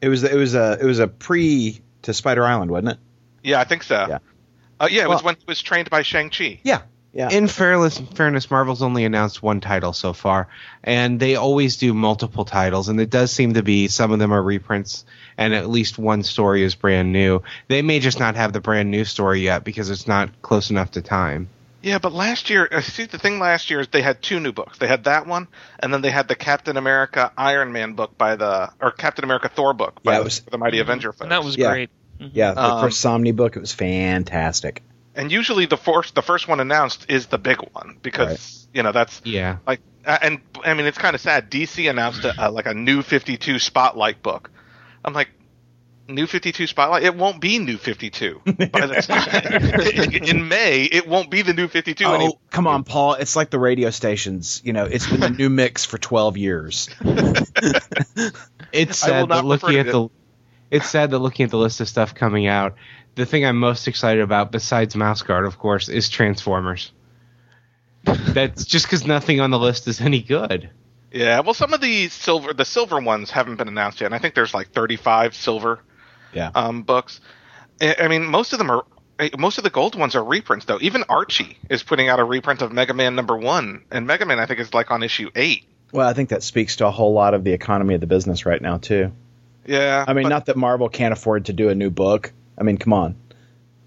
Speaker 2: It was it was a it was a pre to Spider Island, wasn't it?
Speaker 3: Yeah, I think so.
Speaker 2: Yeah.
Speaker 3: Uh, yeah, it was when he was trained by Shang Chi.
Speaker 2: Yeah. Yeah.
Speaker 4: In fairness, fairness, Marvel's only announced one title so far, and they always do multiple titles, and it does seem to be some of them are reprints, and at least one story is brand new. They may just not have the brand new story yet because it's not close enough to time.
Speaker 3: Yeah, but last year, uh, see, the thing last year is they had two new books. They had that one, and then they had the Captain America Iron Man book by the, or Captain America Thor book by
Speaker 2: Yeah, it
Speaker 3: the,
Speaker 2: was-
Speaker 3: the Mighty Avenger folks.
Speaker 5: And that was
Speaker 2: Yeah.
Speaker 5: great. Mhm.
Speaker 2: yeah. The
Speaker 3: Um,
Speaker 2: first Samnee book, it was fantastic.
Speaker 3: and usually the first, the first one announced is the big one because you know that's
Speaker 4: Yeah.
Speaker 3: like, uh, and I mean it's kind of sad. DC announced a, uh, like a new Fifty Two Spotlight book. I'm like. New 52 Spotlight. It won't be New 52 by the time in May. It won't be the New 52
Speaker 2: Oh,
Speaker 3: anymore.
Speaker 2: come on, Paul. It's like the radio stations. You know, it's been the new mix for 12 years.
Speaker 4: It's sad that looking at
Speaker 3: to
Speaker 4: the it's sad that looking at the list of stuff coming out, the thing I'm most excited about, besides Mouse Guard, of course, is Transformers. That's just because nothing on the list is any good.
Speaker 3: Yeah, well, some of the silver, the silver ones haven't been announced yet, and I think there's like 35 silver
Speaker 2: Yeah.
Speaker 3: um, books. I I mean, most of them are, eh, most of the gold ones are reprints, though. Even Archie is putting out a reprint of Mega Man number one, and Mega Man I think is like on issue eight.
Speaker 2: Well, I think that speaks to a whole lot of the economy of the business right now, too.
Speaker 3: Yeah,
Speaker 2: I mean,
Speaker 3: but-
Speaker 2: not that Marvel can't afford to do a new book. I mean, come on.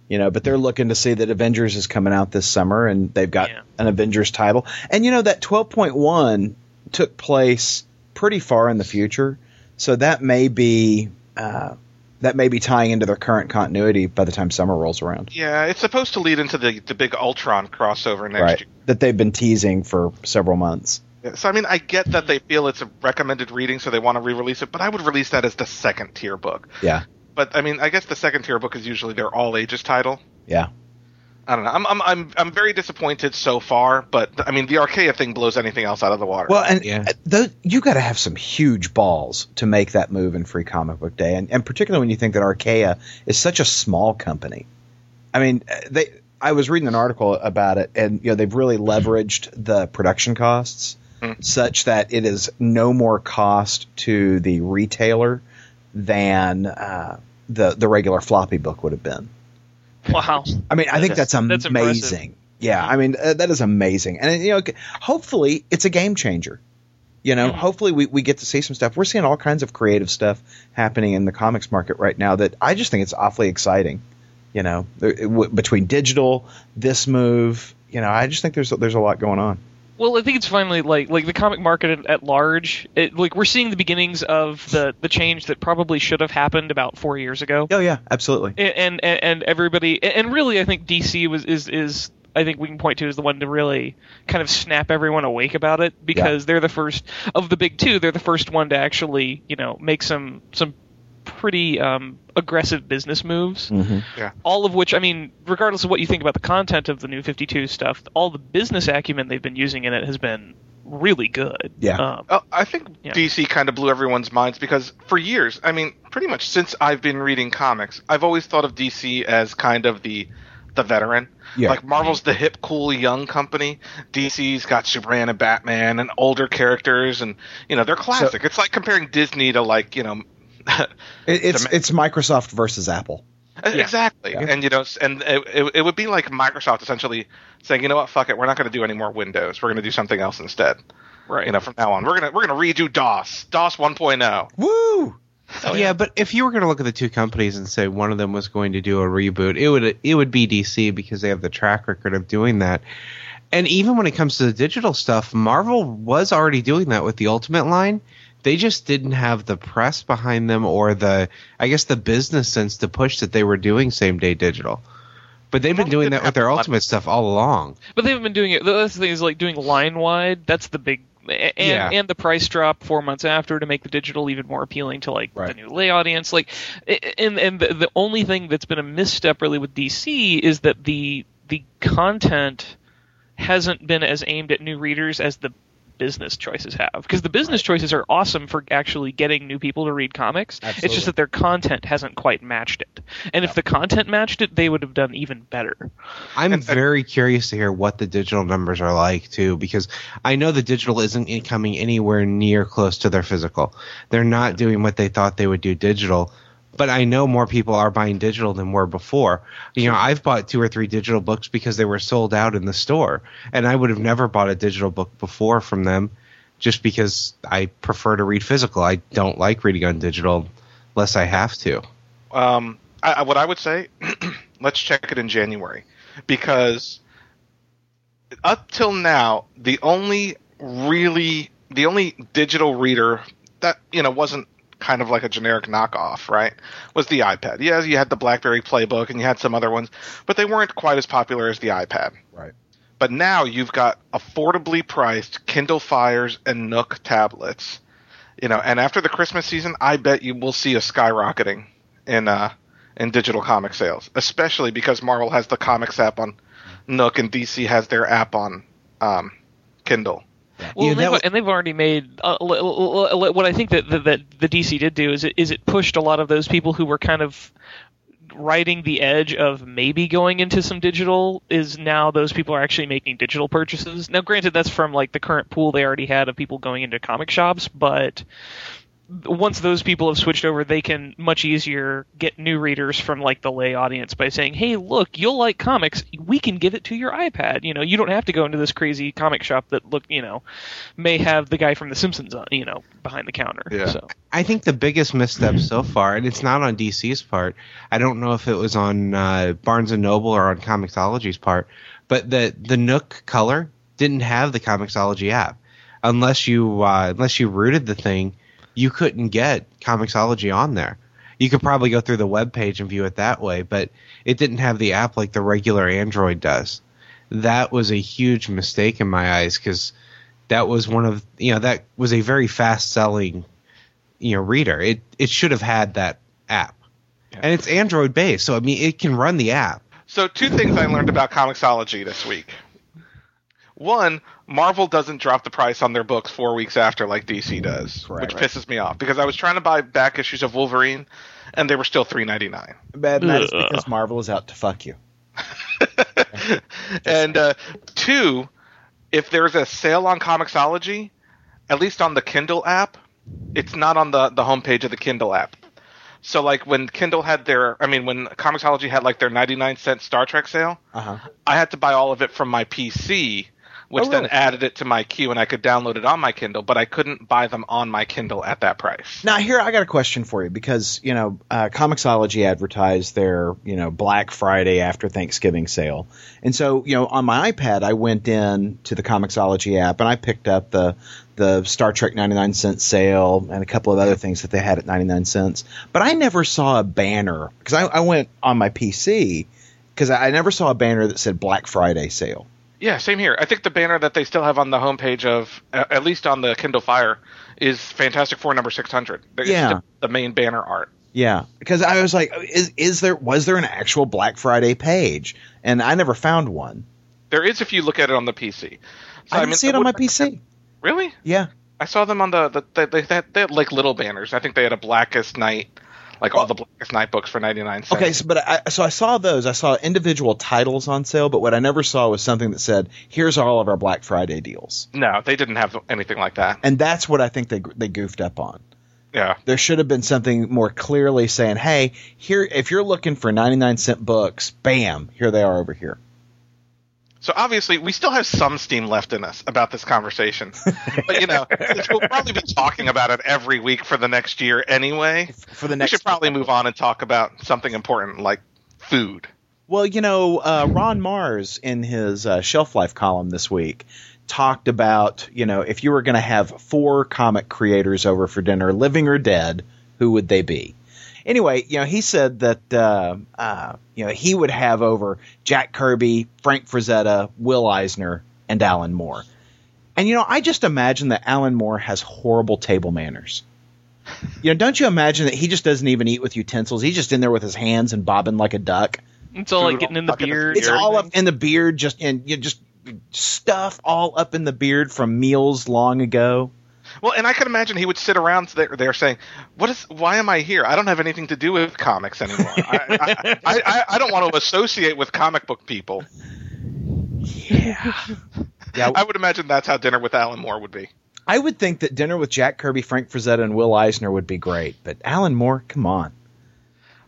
Speaker 2: You know, but they're looking to see that Avengers is coming out this summer and they've got
Speaker 5: Yeah.
Speaker 2: an Avengers title. And you know, that 12.1 took place pretty far in the future. So that may be uh, that may be tying into their current continuity by the time summer rolls around.
Speaker 3: yeah, it's supposed to lead into the the big Ultron crossover next
Speaker 2: right.
Speaker 3: year.
Speaker 2: That they've been teasing for several months.
Speaker 3: So I mean, I get that they feel it's a recommended reading, so they want to re-release it, but I would release that as the second tier book.
Speaker 2: Yeah,
Speaker 3: But I mean, I guess the second tier book is usually their all ages title.
Speaker 2: yeah.
Speaker 3: I don't know. I'm I'm I'm I'm very disappointed so far, but I mean, the Archaia thing blows anything else out of the water.
Speaker 2: Well, and
Speaker 4: Yeah.
Speaker 2: uh, you got to have some huge balls to make that move in Free Comic Book Day, and, and particularly when you think that Archaia is such a small company. I mean, uh, they. I was reading an article about it, and you know they've really leveraged the production costs such that it is no more cost to the retailer than uh, the the regular floppy book would have been.
Speaker 5: Wow.
Speaker 2: I mean, I think
Speaker 5: That's-
Speaker 2: that's
Speaker 5: that's
Speaker 2: amazing.
Speaker 5: impressive.
Speaker 2: yeah, I mean, uh, that is amazing. And, you know, hopefully it's a game changer. You know, hopefully we, we get to see some stuff. We're seeing all kinds of creative stuff happening in the comics market right now that I just think it's awfully exciting. You know, there, it, w- between digital, this move, you know, I just think there's there's a lot going on.
Speaker 5: Well, I think it's finally like like the comic market at, at large. It, like we're seeing the beginnings of the the change that probably should have happened about four years ago.
Speaker 2: Oh yeah, absolutely.
Speaker 5: and and, and everybody and really I think DC was is is I think we can point to as the one to really kind of snap everyone awake about it because they're the first of the big two. They're the first one to actually you know make some some pretty um, aggressive business moves.
Speaker 3: Yeah.
Speaker 5: All of which I mean, regardless of what you think about the content of the new Fifty Two stuff, all the business acumen they've been using in it has been really good.
Speaker 2: Yeah.
Speaker 5: Um,
Speaker 3: Oh, I think
Speaker 5: Yeah.
Speaker 3: DC kind of blew everyone's minds because for years, I mean, pretty much since I've been reading comics, I've always thought of DC as kind of the the veteran.
Speaker 2: Yeah.
Speaker 3: Like Marvel's the hip, cool, young company. DC's got Superman and Batman and older characters, and you know they're classic. it's like comparing Disney to like you know.
Speaker 2: It, it's
Speaker 3: ma-
Speaker 2: it's Microsoft versus Apple.
Speaker 3: Uh, exactly,
Speaker 2: Yeah.
Speaker 3: and you know, and it, it, it would be like Microsoft essentially saying, you know what, fuck it, we're not going to do any more Windows. We're going to do something else instead.
Speaker 5: right.
Speaker 3: You know, from now on, we're gonna we're gonna redo DOS, DOS 1.0.
Speaker 2: Woo!
Speaker 4: Oh, yeah, but if you were going to look at the two companies and say one of them was going to do a reboot, it would it would be DC because they have the track record of doing that. And even when it comes to the digital stuff, Marvel was already doing that with the Ultimate line. They just didn't have the press behind them or the I guess the business sense to push that they were doing same day digital. But they've been doing that with their Ultimate stuff all along.
Speaker 5: But they haven't been doing it. The thing is like doing line wide. That's the big and
Speaker 4: Yeah.
Speaker 5: and the price drop four months after to make the digital even more appealing to like
Speaker 2: Right.
Speaker 5: the new lay audience. Like, and and the, the only thing that's been a misstep really with DC is that the the content hasn't been as aimed at new readers as the business choices have. Because the business choices are awesome for actually getting new people to read comics. It's just that their content hasn't quite matched it. And if the content matched it they would have done even better.
Speaker 4: I'm uh, very curious to hear what the digital numbers are like too, because I know the digital isn't coming anywhere near close to their physical. They're not doing what they thought they would do digital, but I know more people are buying digital than were before. You know, I've bought two or three digital books because they were sold out in the store, and I would have never bought a digital book before from them, just because I prefer to read physical. I don't like reading on digital unless I have to.
Speaker 3: Um, I, what I would say, let's check it in January, because up till now, the only really the only digital reader that you know wasn't kind of like a generic knockoff, right? Was the iPad. Yeah, you had the BlackBerry Playbook and you had some other ones, but they weren't quite as popular as the iPad.
Speaker 2: Right.
Speaker 3: But now you've got affordably priced Kindle Fires and Nook tablets. You know, and after the Christmas season, I bet you will see a skyrocketing in uh in digital comic sales, especially because Marvel has the comics app on Nook and DC has their app on um, Kindle.
Speaker 5: Well,
Speaker 4: Yeah,
Speaker 5: and, they've,
Speaker 4: was-
Speaker 5: and they've already made uh, what I think that, that that the DC did do is it is it pushed a lot of those people who were kind of riding the edge of maybe going into some digital is now those people are actually making digital purchases. Now, granted, that's from like the current pool they already had of people going into comic shops, but once those people have switched over, they can much easier get new readers from like the lay audience by saying, "Hey, look, you'll like comics. We can give it to your iPad. You know, you don't have to go into this crazy comic shop that look, you know, may have the guy from The Simpsons, on, you know, behind the counter."
Speaker 3: Yeah.
Speaker 5: So
Speaker 4: I think the biggest misstep so far, and it's not on DC's part. I don't know if it was on uh, Barnes and Noble or on Comixology's part, but the the Nook color didn't have the Comixology app. Unless you uh, unless you rooted the thing, you couldn't get Comixology on there. You could probably go through the web page and view it that way, but it didn't have the app like the regular Android does. That was a huge mistake in my eyes because that was one of you know that was a very fast selling you know reader. It it should have had that app, and it's Android based, so I mean it can run the app.
Speaker 3: So two things I learned about Comixology this week. One, Marvel doesn't drop the price on their books four weeks after like DC does,
Speaker 2: Correct.
Speaker 3: which pisses me off because I was trying to buy back issues of Wolverine, and they were still three ninety nine.
Speaker 2: But that's because Marvel is out to fuck you.
Speaker 3: and uh, two, if there's a sale on Comixology, at least on the Kindle app, it's not on the the homepage of the Kindle app. So like when Kindle had their, I mean when Comixology had like their ninety nine cent Star Trek sale,
Speaker 2: Uh huh.
Speaker 3: I had to buy all of it from my PC, which
Speaker 2: Oh,
Speaker 3: then added it to my queue, and I could download it on my Kindle, but I couldn't buy them on my Kindle at that price.
Speaker 2: Now here I got a question for you because you know uh, Comixology advertised their you know Black Friday after Thanksgiving sale, and so you know on my iPad I went in to the Comixology app and I picked up the the Star Trek 99 cent sale and a couple of other things that they had at 99 cents, but I never saw a banner because I, I went on my PC because I, I never saw a banner that said Black Friday sale.
Speaker 3: Yeah, same here. I think the banner that they still have on the homepage of, at least on the Kindle Fire, is Fantastic Four number six hundred.
Speaker 2: Yeah.
Speaker 3: the, the main banner art.
Speaker 2: Yeah, because I was like, is is there was there an actual Black Friday page? And I never found one.
Speaker 3: There is if you look at it on the PC. So,
Speaker 2: I didn't see it on my PC.
Speaker 3: Really?
Speaker 2: Yeah.
Speaker 3: I saw them on the, the, the they, they, had, they had like little banners. I think they had a Blackest Night, like all the Blackest Night books for ninety nine cents.
Speaker 2: Okay, so but I so I saw those. I saw individual titles on sale, but what I never saw was something that said, "Here's all of our Black Friday deals."
Speaker 3: No, they didn't have anything like that.
Speaker 2: And that's what I think they they goofed up on.
Speaker 3: Yeah.
Speaker 2: There should have been something more clearly saying, "Hey, here if you're looking for 99 cent books, bam, here they are over here."
Speaker 3: So obviously, we still have some steam left in us about this conversation. but you know, we'll probably be talking about it every week for the next year anyway.
Speaker 2: For the next, We
Speaker 3: should probably move on and talk about something important like food.
Speaker 2: Well, you know, uh, Ron Marz in his uh, shelf life column this week talked about, you know, if you were going to have four comic creators over for dinner, living or dead, who would they be? Anyway, you know, he said that, uh, uh, you know, he would have over Jack Kirby, Frank Frazetta, Will Eisner, and Alan Moore. And, you know, I just imagine that Alan Moore has horrible table manners. You know, don't you imagine that he just doesn't even eat with utensils? He's just in there with his hands and bobbing like a duck.
Speaker 5: It's all like getting in the
Speaker 3: stuck in his
Speaker 5: beard.
Speaker 2: It's all up in the beard, just and you know, just stuff all up in the beard from meals long ago.
Speaker 3: Well, and I can imagine he would sit around there, there saying, "What is? Why am I here? I don't have anything to do with comics anymore. I, I, I, I don't want to associate with comic book people."
Speaker 2: Yeah, yeah.
Speaker 3: I would imagine that's how dinner with Alan Moore would be.
Speaker 2: I would think that dinner with Jack Kirby, Frank Frazetta, and Will Eisner would be great, but Alan Moore, come on.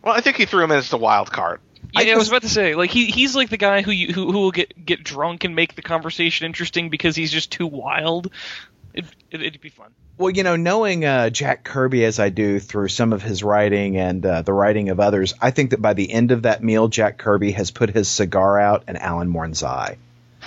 Speaker 3: Well, I think he threw him in as the wild card.
Speaker 5: Yeah,
Speaker 2: I
Speaker 5: I, was about to say, like he he's like the guy who you, who who will get get drunk and make the conversation interesting because he's just too wild. It, it, it'd be fun.
Speaker 2: Well, you know, knowing uh, Jack Kirby as I do through some of his writing and uh, the writing of others, I think that by the end of that meal, Jack Kirby has put his cigar out and Alan Moore's eye.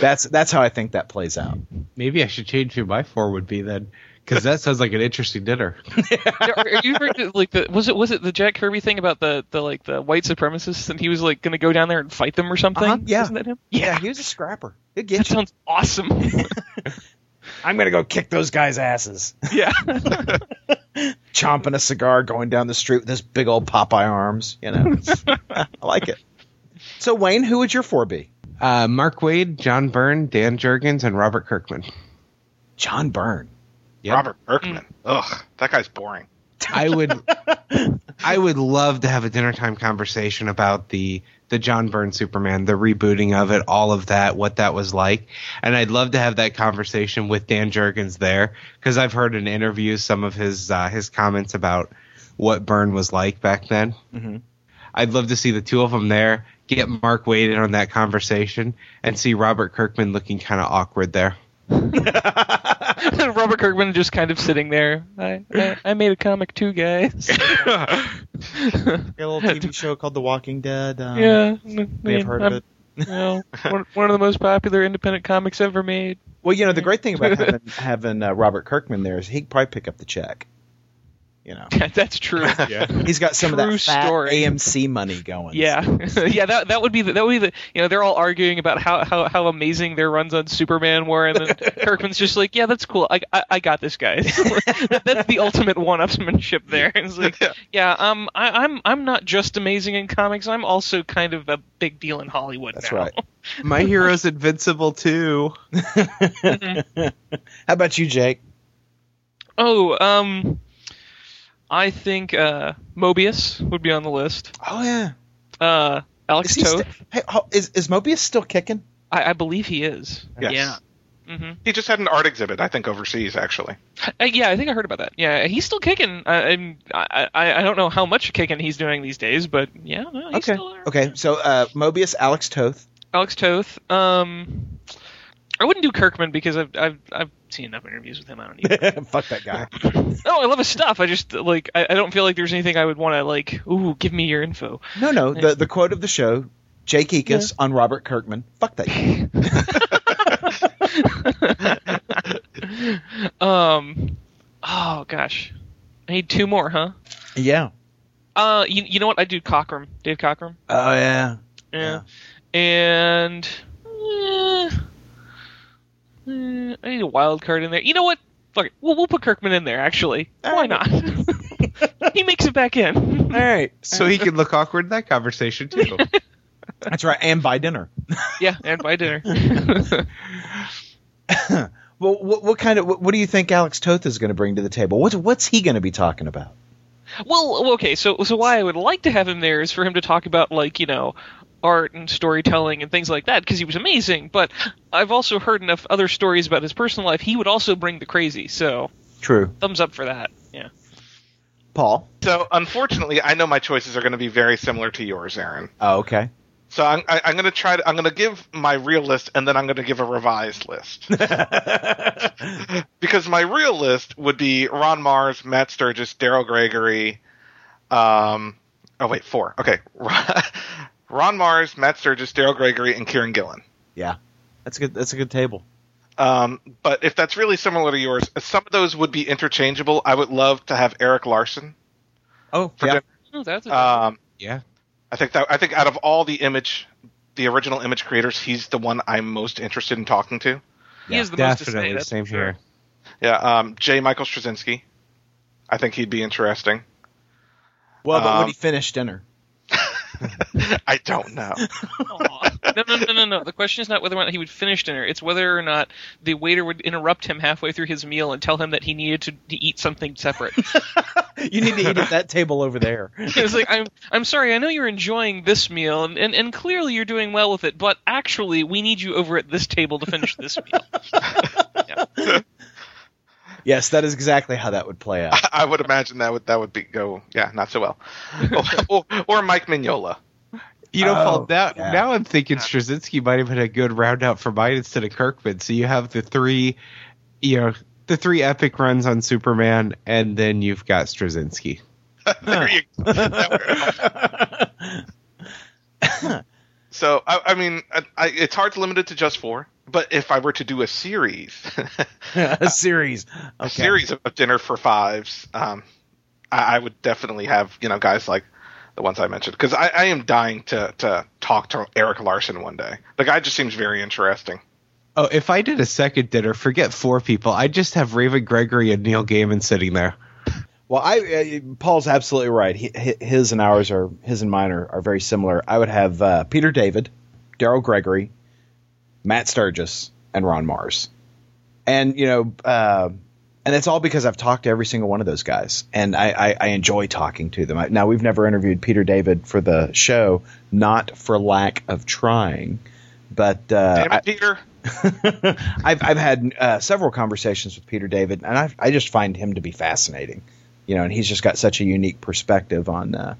Speaker 2: That's that's how I think that plays out.
Speaker 4: Maybe I should change who my four would be then, because that sounds like an interesting dinner.
Speaker 5: are, are you referring to, like the was it was it the Jack Kirby thing about the the like the white supremacists and he was like going to go down there and fight them or something?
Speaker 2: Uh-huh, yeah.
Speaker 5: Isn't that him?
Speaker 2: Yeah, he was a scrapper. He'll
Speaker 5: That
Speaker 2: you.
Speaker 5: sounds awesome.
Speaker 2: I'm gonna go kick those guys' asses.
Speaker 5: yeah.
Speaker 2: Chomping a cigar, going down the street with his big old Popeye arms. You know, I like it. So Wayne, who would your four be?
Speaker 4: Uh, Mark Waid, John Byrne, Dan Jurgens, and Robert Kirkman.
Speaker 2: John Byrne.
Speaker 4: Yep.
Speaker 3: Robert Kirkman. Ugh, that guy's boring.
Speaker 4: I would, I would love to have a dinner time conversation about the the John Byrne Superman, the rebooting of it, all of that, what that was like, and I'd love to have that conversation with Dan Jurgens there because I've heard in interviews some of his uh, his comments about what Byrne was like back then.
Speaker 2: Mhm.
Speaker 4: I'd love to see the two of them there, get Mark Waid in on that conversation, and see Robert Kirkman looking kind of awkward there.
Speaker 5: Robert Kirkman just kind of sitting there. I, I, I made a comic too, guys.
Speaker 2: A little TV show called The Walking Dead. Um,
Speaker 5: yeah,
Speaker 2: may have heard of it.
Speaker 5: You know, one, one of the most popular independent comics ever made.
Speaker 2: Well, you know, the great thing about having, having uh, Robert Kirkman there is he'd probably pick up the check. You know,
Speaker 5: That's true.
Speaker 4: Yeah.
Speaker 2: he's got some of that fat
Speaker 5: story.
Speaker 2: AMC money going.
Speaker 5: Yeah, yeah. That that would be the, that would be the you know they're all arguing about how, how, how amazing their runs on Superman were, and then Kirkman's just like, yeah, that's cool. I I, I got this, guy. that's the ultimate one-upsmanship there. It's like, yeah, um, I, I'm I'm not just amazing in comics. I'm also kind of a big deal in Hollywood.
Speaker 2: That's
Speaker 5: now.
Speaker 2: right.
Speaker 4: My hero's invincible too.
Speaker 2: How about you, Jake?
Speaker 5: Oh, um, I think uh, Moebius would be on the list.
Speaker 2: Oh yeah,
Speaker 5: Uh, Alex
Speaker 2: is,
Speaker 5: Toth.
Speaker 2: sti- hey, ho- is is Moebius still kicking?
Speaker 5: I, I believe he is.
Speaker 3: Yes.
Speaker 5: Yeah. hmm
Speaker 3: He just had an art exhibit, I think, overseas actually.
Speaker 5: Uh, yeah, I think I heard about that. Yeah, he's still kicking. I, I'm- I, I I don't know how much kicking he's doing these days, but yeah, no, he's
Speaker 2: Okay,
Speaker 5: still there.
Speaker 2: okay. So uh, Moebius, Alex Toth.
Speaker 5: Alex Toth. Um, I wouldn't do Kirkman because I've I've I've seen enough interviews with him. I don't need.
Speaker 2: Fuck that guy.
Speaker 5: no, I love his stuff. I just like I, I don't feel like there's anything I would want to like. Ooh, give me your info.
Speaker 2: No, no. The the quote of the show: Jake Ekus on Robert Kirkman. Fuck that guy.
Speaker 5: um, oh gosh, I need two more, huh?
Speaker 2: Yeah.
Speaker 5: Uh, you you know what? I do Cockrum, Dave Cockrum.
Speaker 2: Oh yeah.
Speaker 5: Yeah. And eh, eh, I need a wild card in there. You know what? Fuck it. We'll, we'll put Kirkman in there. Actually, why not? he makes it back in.
Speaker 2: All right.
Speaker 4: So he can look awkward in that conversation too.
Speaker 2: That's right. And by dinner.
Speaker 5: yeah, and by dinner.
Speaker 2: Well, what, what kind of what, what do you think Alex Toth is going to bring to the table? What's what's he going to be talking about?
Speaker 5: well, okay. So so why I would like to have him there is for him to talk about like you know art and storytelling and things like that because he was amazing. But I've also heard enough other stories about his personal life. He would also bring the crazy. So
Speaker 2: True.
Speaker 5: thumbs up for that. Yeah.
Speaker 2: Paul.
Speaker 3: So unfortunately, I know my choices are going to be very similar to yours, Aaron.
Speaker 2: Oh, okay.
Speaker 3: So I'm, I, I'm going to try to. I'm going to give my real list, and then I'm going to give a revised list. because my real list would be Ron Marz, Matt Sturges, Daryl Gregory. Um, oh wait, four. Okay, Ron Marz, Matt Sturges, Daryl Gregory, and Kieron Gillen.
Speaker 2: yeah. That's a good. That's a good table.
Speaker 3: Um, but if that's really similar to yours, some of those would be interchangeable. I would love to have Erik Larsen.
Speaker 2: Oh, yeah.
Speaker 3: dinner.
Speaker 5: Oh, that's a,
Speaker 3: Um,
Speaker 4: yeah.
Speaker 3: I think that I think out of all the image, the original image creators, he's the one I'm most interested in talking to.
Speaker 5: he has the most to.
Speaker 4: Definitely.
Speaker 5: That's
Speaker 4: Same here.
Speaker 3: Yeah, um, J. Michael Straczynski. I think he'd be interesting.
Speaker 2: Well, but
Speaker 3: Um,
Speaker 2: would he finish dinner?
Speaker 3: I don't know.
Speaker 5: No, no, no, no, no. The question is not whether or not he would finish dinner. It's whether or not the waiter would interrupt him halfway through his meal and tell him that he needed to, to eat something separate.
Speaker 2: you need to eat at that table over there.
Speaker 5: it's like I'm I'm sorry. I know you're enjoying this meal, and, and and clearly you're doing well with it. But actually, we need you over at this table to finish this meal. Yeah.
Speaker 2: Yes, that is exactly how that would play out.
Speaker 3: I would imagine that would that would be go yeah not so well. or, or Mike Mignola.
Speaker 4: You know,
Speaker 2: Oh,
Speaker 4: Paul, now,
Speaker 2: yeah.
Speaker 4: now I'm thinking Straczynski might have been a good round out for mine instead of Kirkman. So you have the three, you know, the three epic runs on Superman, and then you've got Straczynski.
Speaker 3: there you go. So I, I mean, I, I, it's hard to limit it to just four. But if I were to do a series,
Speaker 2: a series.
Speaker 3: a series of, dinner for fives, um, I, I would definitely have you know guys like the ones I mentioned because I, I am dying to to talk to Erik Larsen one day. The guy just seems very interesting.
Speaker 4: Oh, if I did a second dinner, forget four people. I'd just have Raven Gregory and Neil Gaiman sitting there.
Speaker 2: Well, I uh, Paul's absolutely right. He, his and ours are his and mine are, are very similar. I would have uh, Peter David, Daryl Gregory, Matt Sturges, and Ron Marz, and you know, uh, and it's all because I've talked to every single one of those guys, and I, I, I enjoy talking to them. I, now we've never interviewed Peter David for the show, not for lack of trying, but uh,
Speaker 3: Damn it, Peter!
Speaker 2: I've I've had uh, several conversations with Peter David, and I I just find him to be fascinating, you know, and he's just got such a unique perspective on uh,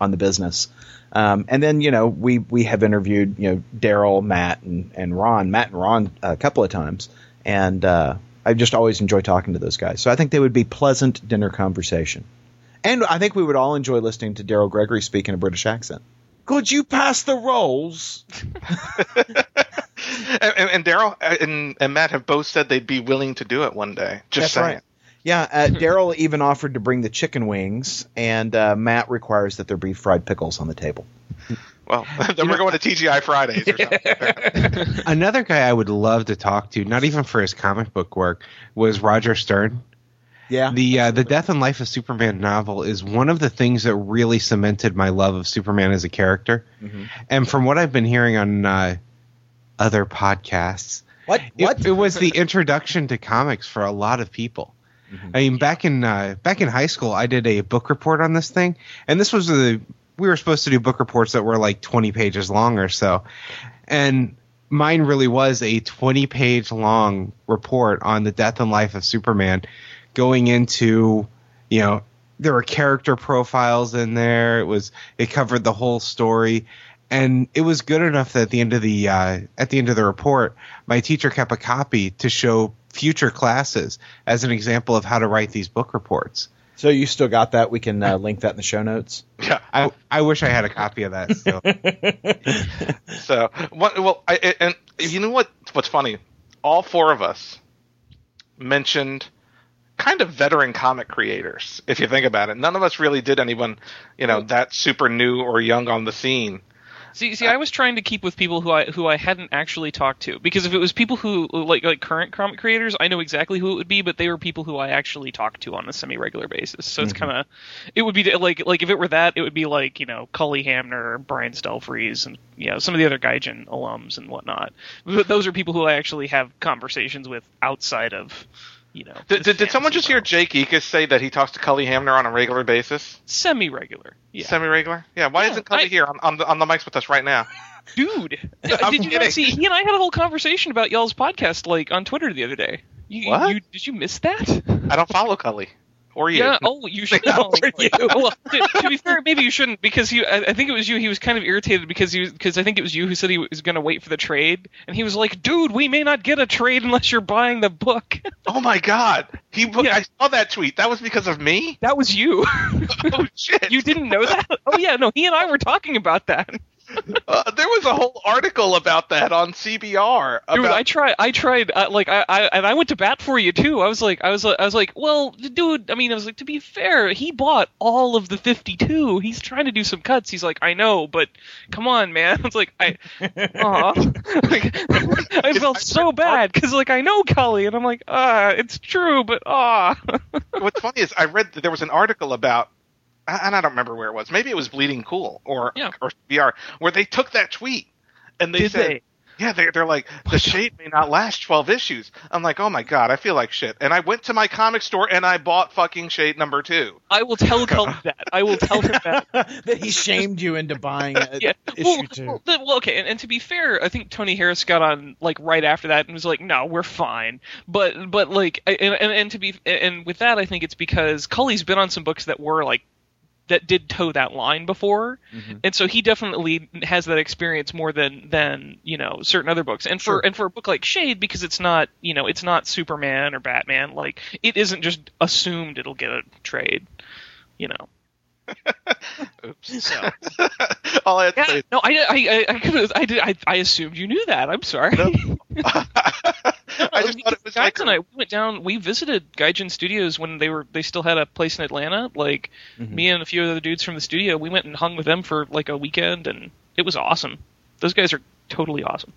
Speaker 2: on the business. Um, and then you know we we have interviewed you know Daryl, Matt, and and Ron, Matt and Ron a couple of times, and uh, I just always enjoy talking to those guys. So I think they would be pleasant dinner conversation, and I think we would all enjoy listening to Daryl Gregory speak in a British accent. Could you pass the rolls?
Speaker 3: and and, and Daryl and, and Matt have both said they'd be willing to do it one day. Just
Speaker 2: That's
Speaker 3: saying.
Speaker 2: right. Yeah, uh, Daryl even offered to bring the chicken wings, and uh, Matt requires that there be fried pickles on the table.
Speaker 3: Well, then we're going to TGI Fridays or something.
Speaker 4: Another guy I would love to talk to, not even for his comic book work, was Roger Stern.
Speaker 2: Yeah,
Speaker 4: The uh, the Death and Life of Superman novel is one of the things that really cemented my love of Superman as a character. And from what I've been hearing on uh, other podcasts,
Speaker 2: what?
Speaker 4: it-
Speaker 2: What?
Speaker 4: It, was the introduction to comics for a lot of people. I mean, back in uh, back in high school, I did a book report on this thing, and this was the we were supposed to do book reports that were like twenty pages long or so, and mine really was a twenty page long report on the death and life of Superman, going into you know there were character profiles in there. It was it covered the whole story, and it was good enough that at the end of the uh, at the end of the report, my teacher kept a copy to show future classes as an example of how to write these book reports.
Speaker 2: so you still got that? We can uh, link that in the show notes.
Speaker 3: yeah.
Speaker 4: I I wish I had a copy of that still.
Speaker 3: So, well, I, and you know what? What's funny? All four of us mentioned kind of veteran comic creators. If you think about it, none of us really did anyone, you know, that super new or young on the scene.
Speaker 5: See, see, I was trying to keep with people who I who I hadn't actually talked to because if it was people who like like current comic creators, I know exactly who it would be, but they were people who I actually talked to on a semi regular basis. So it's mm-hmm. kind of it would be like like if it were that, it would be like you know Cully Hamner, Brian Stelfreeze, and you know some of the other Gaijin alums and whatnot. But those are people who I actually have conversations with outside of you know.
Speaker 3: Did, did, did someone just hear Jake Ekus say that he talks to Cully Hamner on a regular basis?
Speaker 5: semi regular? Yeah,
Speaker 3: Semi-regular? Yeah. Why
Speaker 5: Yeah,
Speaker 3: isn't Cully
Speaker 5: I-
Speaker 3: here on, on the on the mics with us right now?
Speaker 5: dude. Did you
Speaker 3: kidding.
Speaker 5: not see? He and I had a whole conversation about y'all's podcast like on Twitter the other day. You,
Speaker 3: What?
Speaker 5: You, did you miss that?
Speaker 3: I don't follow Cully or you.
Speaker 5: Yeah. Oh, you should.
Speaker 3: No,
Speaker 5: Oh, well, to, to be fair, maybe you shouldn't because he. I, I think it was you. He was kind of irritated because he was because I think it was you who said he was going to wait for the trade, and he was like, "Dude, we may not get a trade unless you're buying the book."
Speaker 3: Oh my God! He
Speaker 5: Yeah.
Speaker 3: I saw that tweet. That was because of me.
Speaker 5: that was you.
Speaker 3: Oh shit!
Speaker 5: you didn't know that? Oh yeah, no. He and I were talking about that.
Speaker 3: Uh, there was a whole article about that on CBR.
Speaker 5: Dude,
Speaker 3: About,
Speaker 5: I tried. I tried. Uh, like, I, I and I went to bat for you too. I was like, I was, I was like, well, dude. I mean, I was like, to be fair, he bought all of the fifty-two. He's trying to do some cuts. He's like, I know, but come on, man. I was like, I, aw. like, I felt so bad because, like, I know Cully, and I'm like, ah, it's true, but ah.
Speaker 3: what's funny is I read that there was an article about, and I don't remember where it was. Maybe it was Bleeding Cool or
Speaker 5: Yeah.
Speaker 3: or CBR, where they took that tweet and they
Speaker 5: Did
Speaker 3: said.
Speaker 5: they?
Speaker 3: Yeah, they're, they're like, the shade may not last 12 issues. I'm like, oh my god, I feel like shit. And I went to my comic store and I bought fucking Shade number two.
Speaker 5: I will tell Cully that. I will tell him that.
Speaker 2: that he shamed you into buying a,
Speaker 5: yeah.
Speaker 2: issue
Speaker 5: well,
Speaker 2: two.
Speaker 5: Well, well, okay, and, and to be fair, I think Tony Harris got on like right after that and was like, "No, we're fine." But but like, and, and, and to be and with that, I think it's because Cully's been on some books that were like that did toe that line before, mm-hmm. and so he definitely has that experience more than than you know certain other books. And for
Speaker 2: Sure.
Speaker 5: and for a book like Shade, because it's not you know it's not Superman or Batman, like it isn't just assumed it'll get a trade, you know.
Speaker 3: Oops.
Speaker 5: So.
Speaker 3: All I had to
Speaker 5: Yeah,
Speaker 3: say
Speaker 5: no, I, I, I, I, could've- I, did, I, I assumed you knew that. I'm sorry.
Speaker 3: I just thought it was
Speaker 5: Guys
Speaker 3: like
Speaker 5: and I we went down. We visited Gaijin Studios when they were they still had a place in Atlanta. Like
Speaker 3: Mm-hmm.
Speaker 5: me and a few other dudes from the studio, we went and hung with them for like a weekend, and it was awesome. Those guys are totally awesome.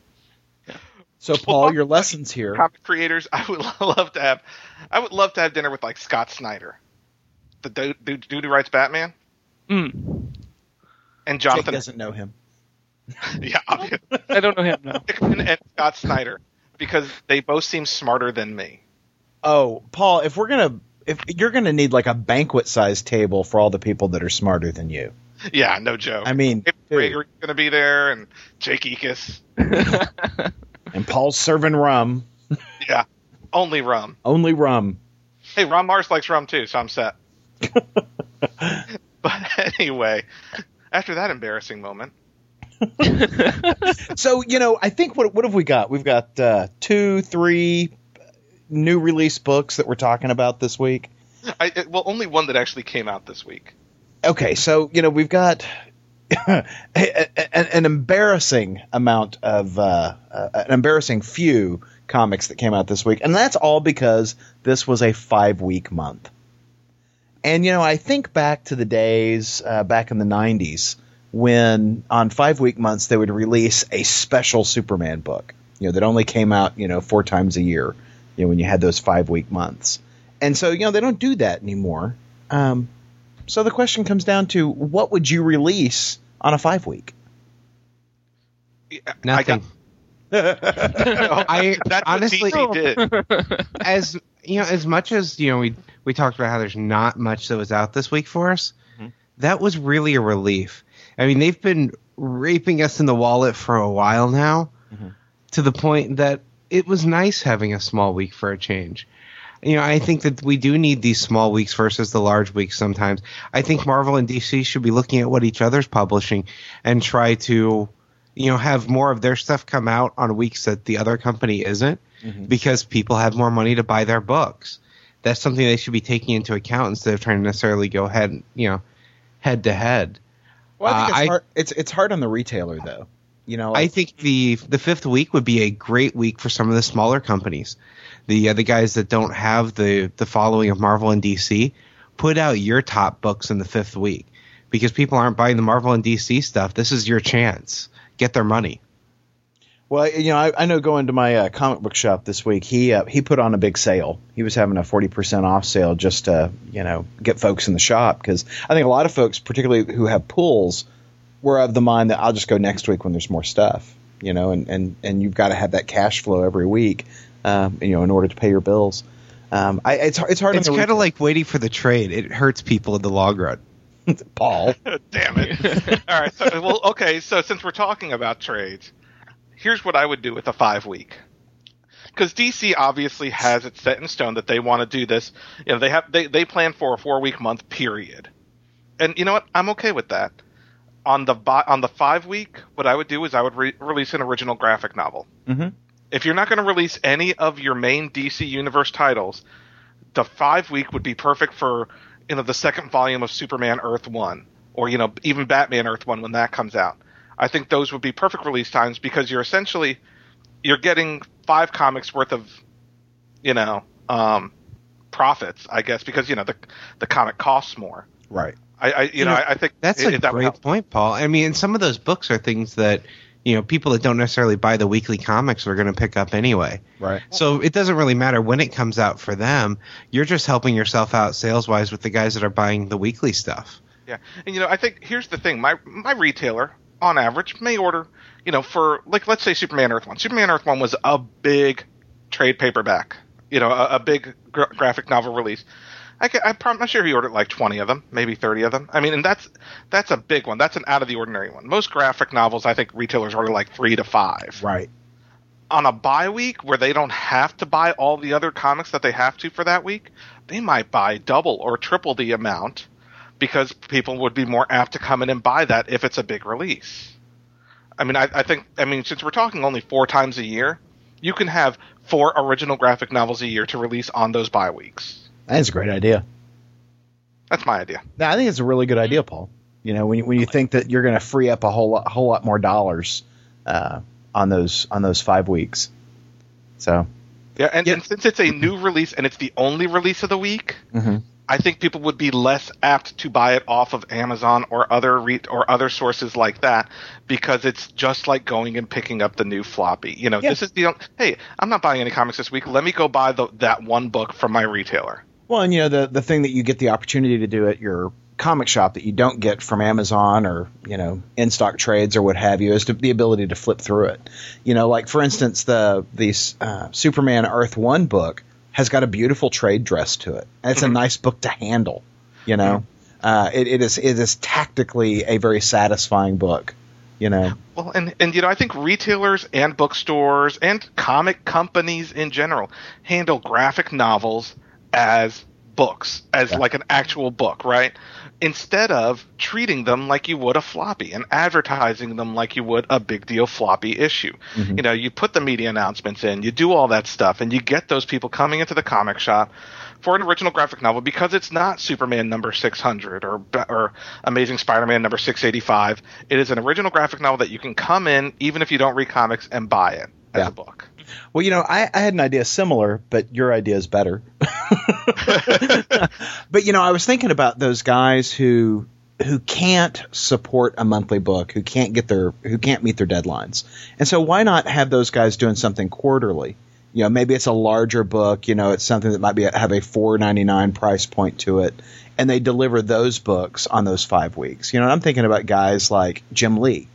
Speaker 2: So, Paul, your lessons here.
Speaker 3: comic creators. I would love to have, I would love to have dinner with like Scott Snyder, the dude, dude, dude who writes Batman,
Speaker 5: Mm.
Speaker 3: and
Speaker 2: Jake
Speaker 3: Jonathan.
Speaker 2: doesn't know him.
Speaker 3: Yeah, obviously.
Speaker 5: I don't know him No.
Speaker 3: Hickman and Scott Snyder because they both seem smarter than me.
Speaker 2: Oh, Paul, if we're gonna, if you're gonna need like a banquet-sized table for all the people that are smarter than you.
Speaker 3: Yeah, no joke.
Speaker 2: I mean,
Speaker 3: David
Speaker 2: dude.
Speaker 3: Gregory's going to be there, and Jake Ekus.
Speaker 2: and Paul's serving rum,
Speaker 3: Yeah, only rum.
Speaker 2: only rum.
Speaker 3: Hey, Ron Marz likes rum too, so I'm set. but anyway, after that embarrassing moment,
Speaker 2: So you know, I think what what have we got? We've got uh, two, three new release books that we're talking about this week.
Speaker 3: I well, only one that actually came out this week.
Speaker 2: Okay, so you know we've got a- a- an embarrassing amount of uh, uh, an embarrassing few comics that came out this week, and that's all because this was a five week month. And you know, I think back to the days uh, back in the '90s when on five week months they would release a special Superman book, you know, that only came out you know four times a year, you know, when you had those five week months. And so you know they don't do that anymore. Um, so the question comes down to what would you release on a five week?
Speaker 3: I got,
Speaker 4: Nothing. I
Speaker 3: that's
Speaker 4: honestly
Speaker 3: what DC oh. did.
Speaker 4: as you know, as much as you know, we we talked about how there's not much that was out this week for us. Mm-hmm. That was really a relief. I mean, they've been raping us in the wallet for a while now, mm-hmm. to the point that it was nice having a small week for a change. You know, I think that we do need these small weeks versus the large weeks sometimes. I think Marvel and DC should be looking at what each other's publishing and try to, you know, have more of their stuff come out on weeks that the other company isn't because people have more money to buy their books. That's something they should be taking into account instead of trying to necessarily go head, you know, head to head.
Speaker 2: Well, I think
Speaker 4: Uh,
Speaker 2: it's,
Speaker 4: I-
Speaker 2: hard, it's it's hard on the retailer though. You know,
Speaker 4: I think the the fifth week would be a great week for some of the smaller companies, the uh, the guys that don't have the the following of Marvel and DC. Put out your top books in the fifth week because people aren't buying the Marvel and DC stuff. This is your chance. Get their money.
Speaker 2: Well, you know, I, I know going to my uh, comic book shop this week, he uh, he put on a big sale. He was having a forty percent off sale just to you know get folks in the shop because I think a lot of folks, particularly who have pools, were of the mind that I'll just go next week when there's more stuff. You know, and and and you've got to have that cash flow every week, um, you know, in order to pay your bills. Um, I, it's it's hard.
Speaker 4: It's kind of like waiting for the trade. It hurts people in the long run.
Speaker 2: Paul.
Speaker 3: Damn it. All right. So, well, okay. So since we're talking about trades, here's what I would do with a five week. Because DC obviously has it set in stone that they want to do this. You know, they have they they plan for a four week month period, and you know what? I'm okay with that. On the on the five week, what I would do is I would re- release an original graphic novel.
Speaker 2: Mhm.
Speaker 3: If you're not going to release any of your main DC universe titles, the five week would be perfect for you know the second volume of Superman Earth One, or you know even Batman Earth One when that comes out. I think those would be perfect release times because you're essentially you're getting five comics worth of you know um, profits, I guess, because you know the the comic costs more.
Speaker 2: Right.
Speaker 3: I, I you, know, I, I think
Speaker 4: That's
Speaker 3: it-
Speaker 4: a
Speaker 3: that
Speaker 4: great point, Paul. I mean, some of those books are things that you know people that don't necessarily buy the weekly comics are going to pick up anyway.
Speaker 2: Right.
Speaker 4: So it doesn't really matter when it comes out for them. You're just helping yourself out sales wise with the guys that are buying the weekly stuff.
Speaker 3: Yeah, and you know, I think here's the thing: my my retailer, on average, may order, you know, for like let's say Superman Earth One. Superman Earth One was a big trade paperback, you know, a, a big gra- graphic novel release. I I'm not sure if he ordered like 20 of them, maybe 30 of them. I mean, and that's that's a big one. That's an out of the ordinary one. Most graphic novels, I think retailers order like three to five
Speaker 2: Right.
Speaker 3: on a bye week where they don't have to buy all the other comics that they have to for that week, they might buy double or triple the amount because people would be more apt to come in and buy that if it's a big release. I mean, I, I think, I mean, since we're talking only four times a year, you can have four original graphic novels a year to release on those bye weeks.
Speaker 2: That's a great idea.
Speaker 3: That's my idea.
Speaker 2: No, I think it's a really good idea, Paul. You know, when you, when you think that you're going to free up a whole lot, whole lot more dollars uh, on those on those five weeks. So,
Speaker 3: Yeah, and,
Speaker 2: Yeah.
Speaker 3: and since it's a new release and it's the only release of the week,
Speaker 2: Mhm.
Speaker 3: I think people would be less apt to buy it off of Amazon or other re- or other sources like that because it's just like going and picking up the new floppy. You know,
Speaker 2: Yeah.
Speaker 3: this is the hey, I'm not buying any comics this week. Let me go buy the, that one book from my retailer.
Speaker 2: Well, and you know the the thing that you get the opportunity to do at your comic shop that you don't get from Amazon or you know in stock trades or what have you is to, the ability to flip through it. You know, like for instance, the the uh, Superman Earth One book has got a beautiful trade dress to it, and it's a nice book to handle. You know, uh, it, it is it is tactically a very satisfying book. You know,
Speaker 3: Well, and and you know, I think retailers and bookstores and comic companies in general handle graphic novels as books, as like an actual book, right? Instead of treating them like you would a floppy and advertising them like you would a big deal floppy issue. Mm-hmm. You know, you put the media announcements in, you do all that stuff, and you get those people coming into the comic shop for an original graphic novel because it's not Superman number 600 or or Amazing Spider-Man number 685. It is an original graphic novel that you can come in even if you don't read comics and buy it as
Speaker 2: Yeah.
Speaker 3: a book.
Speaker 2: Well, you know, I, I had an idea similar, but your idea is better. but you know, I was thinking about those guys who who can't support a monthly book, who can't get their who can't meet their deadlines. And so why not have those guys doing something quarterly? You know, maybe it's a larger book, you know, it's something that might be have a 4.99 price point to it and they deliver those books on those 5 weeks. You know, I'm thinking about guys like Jim Lee,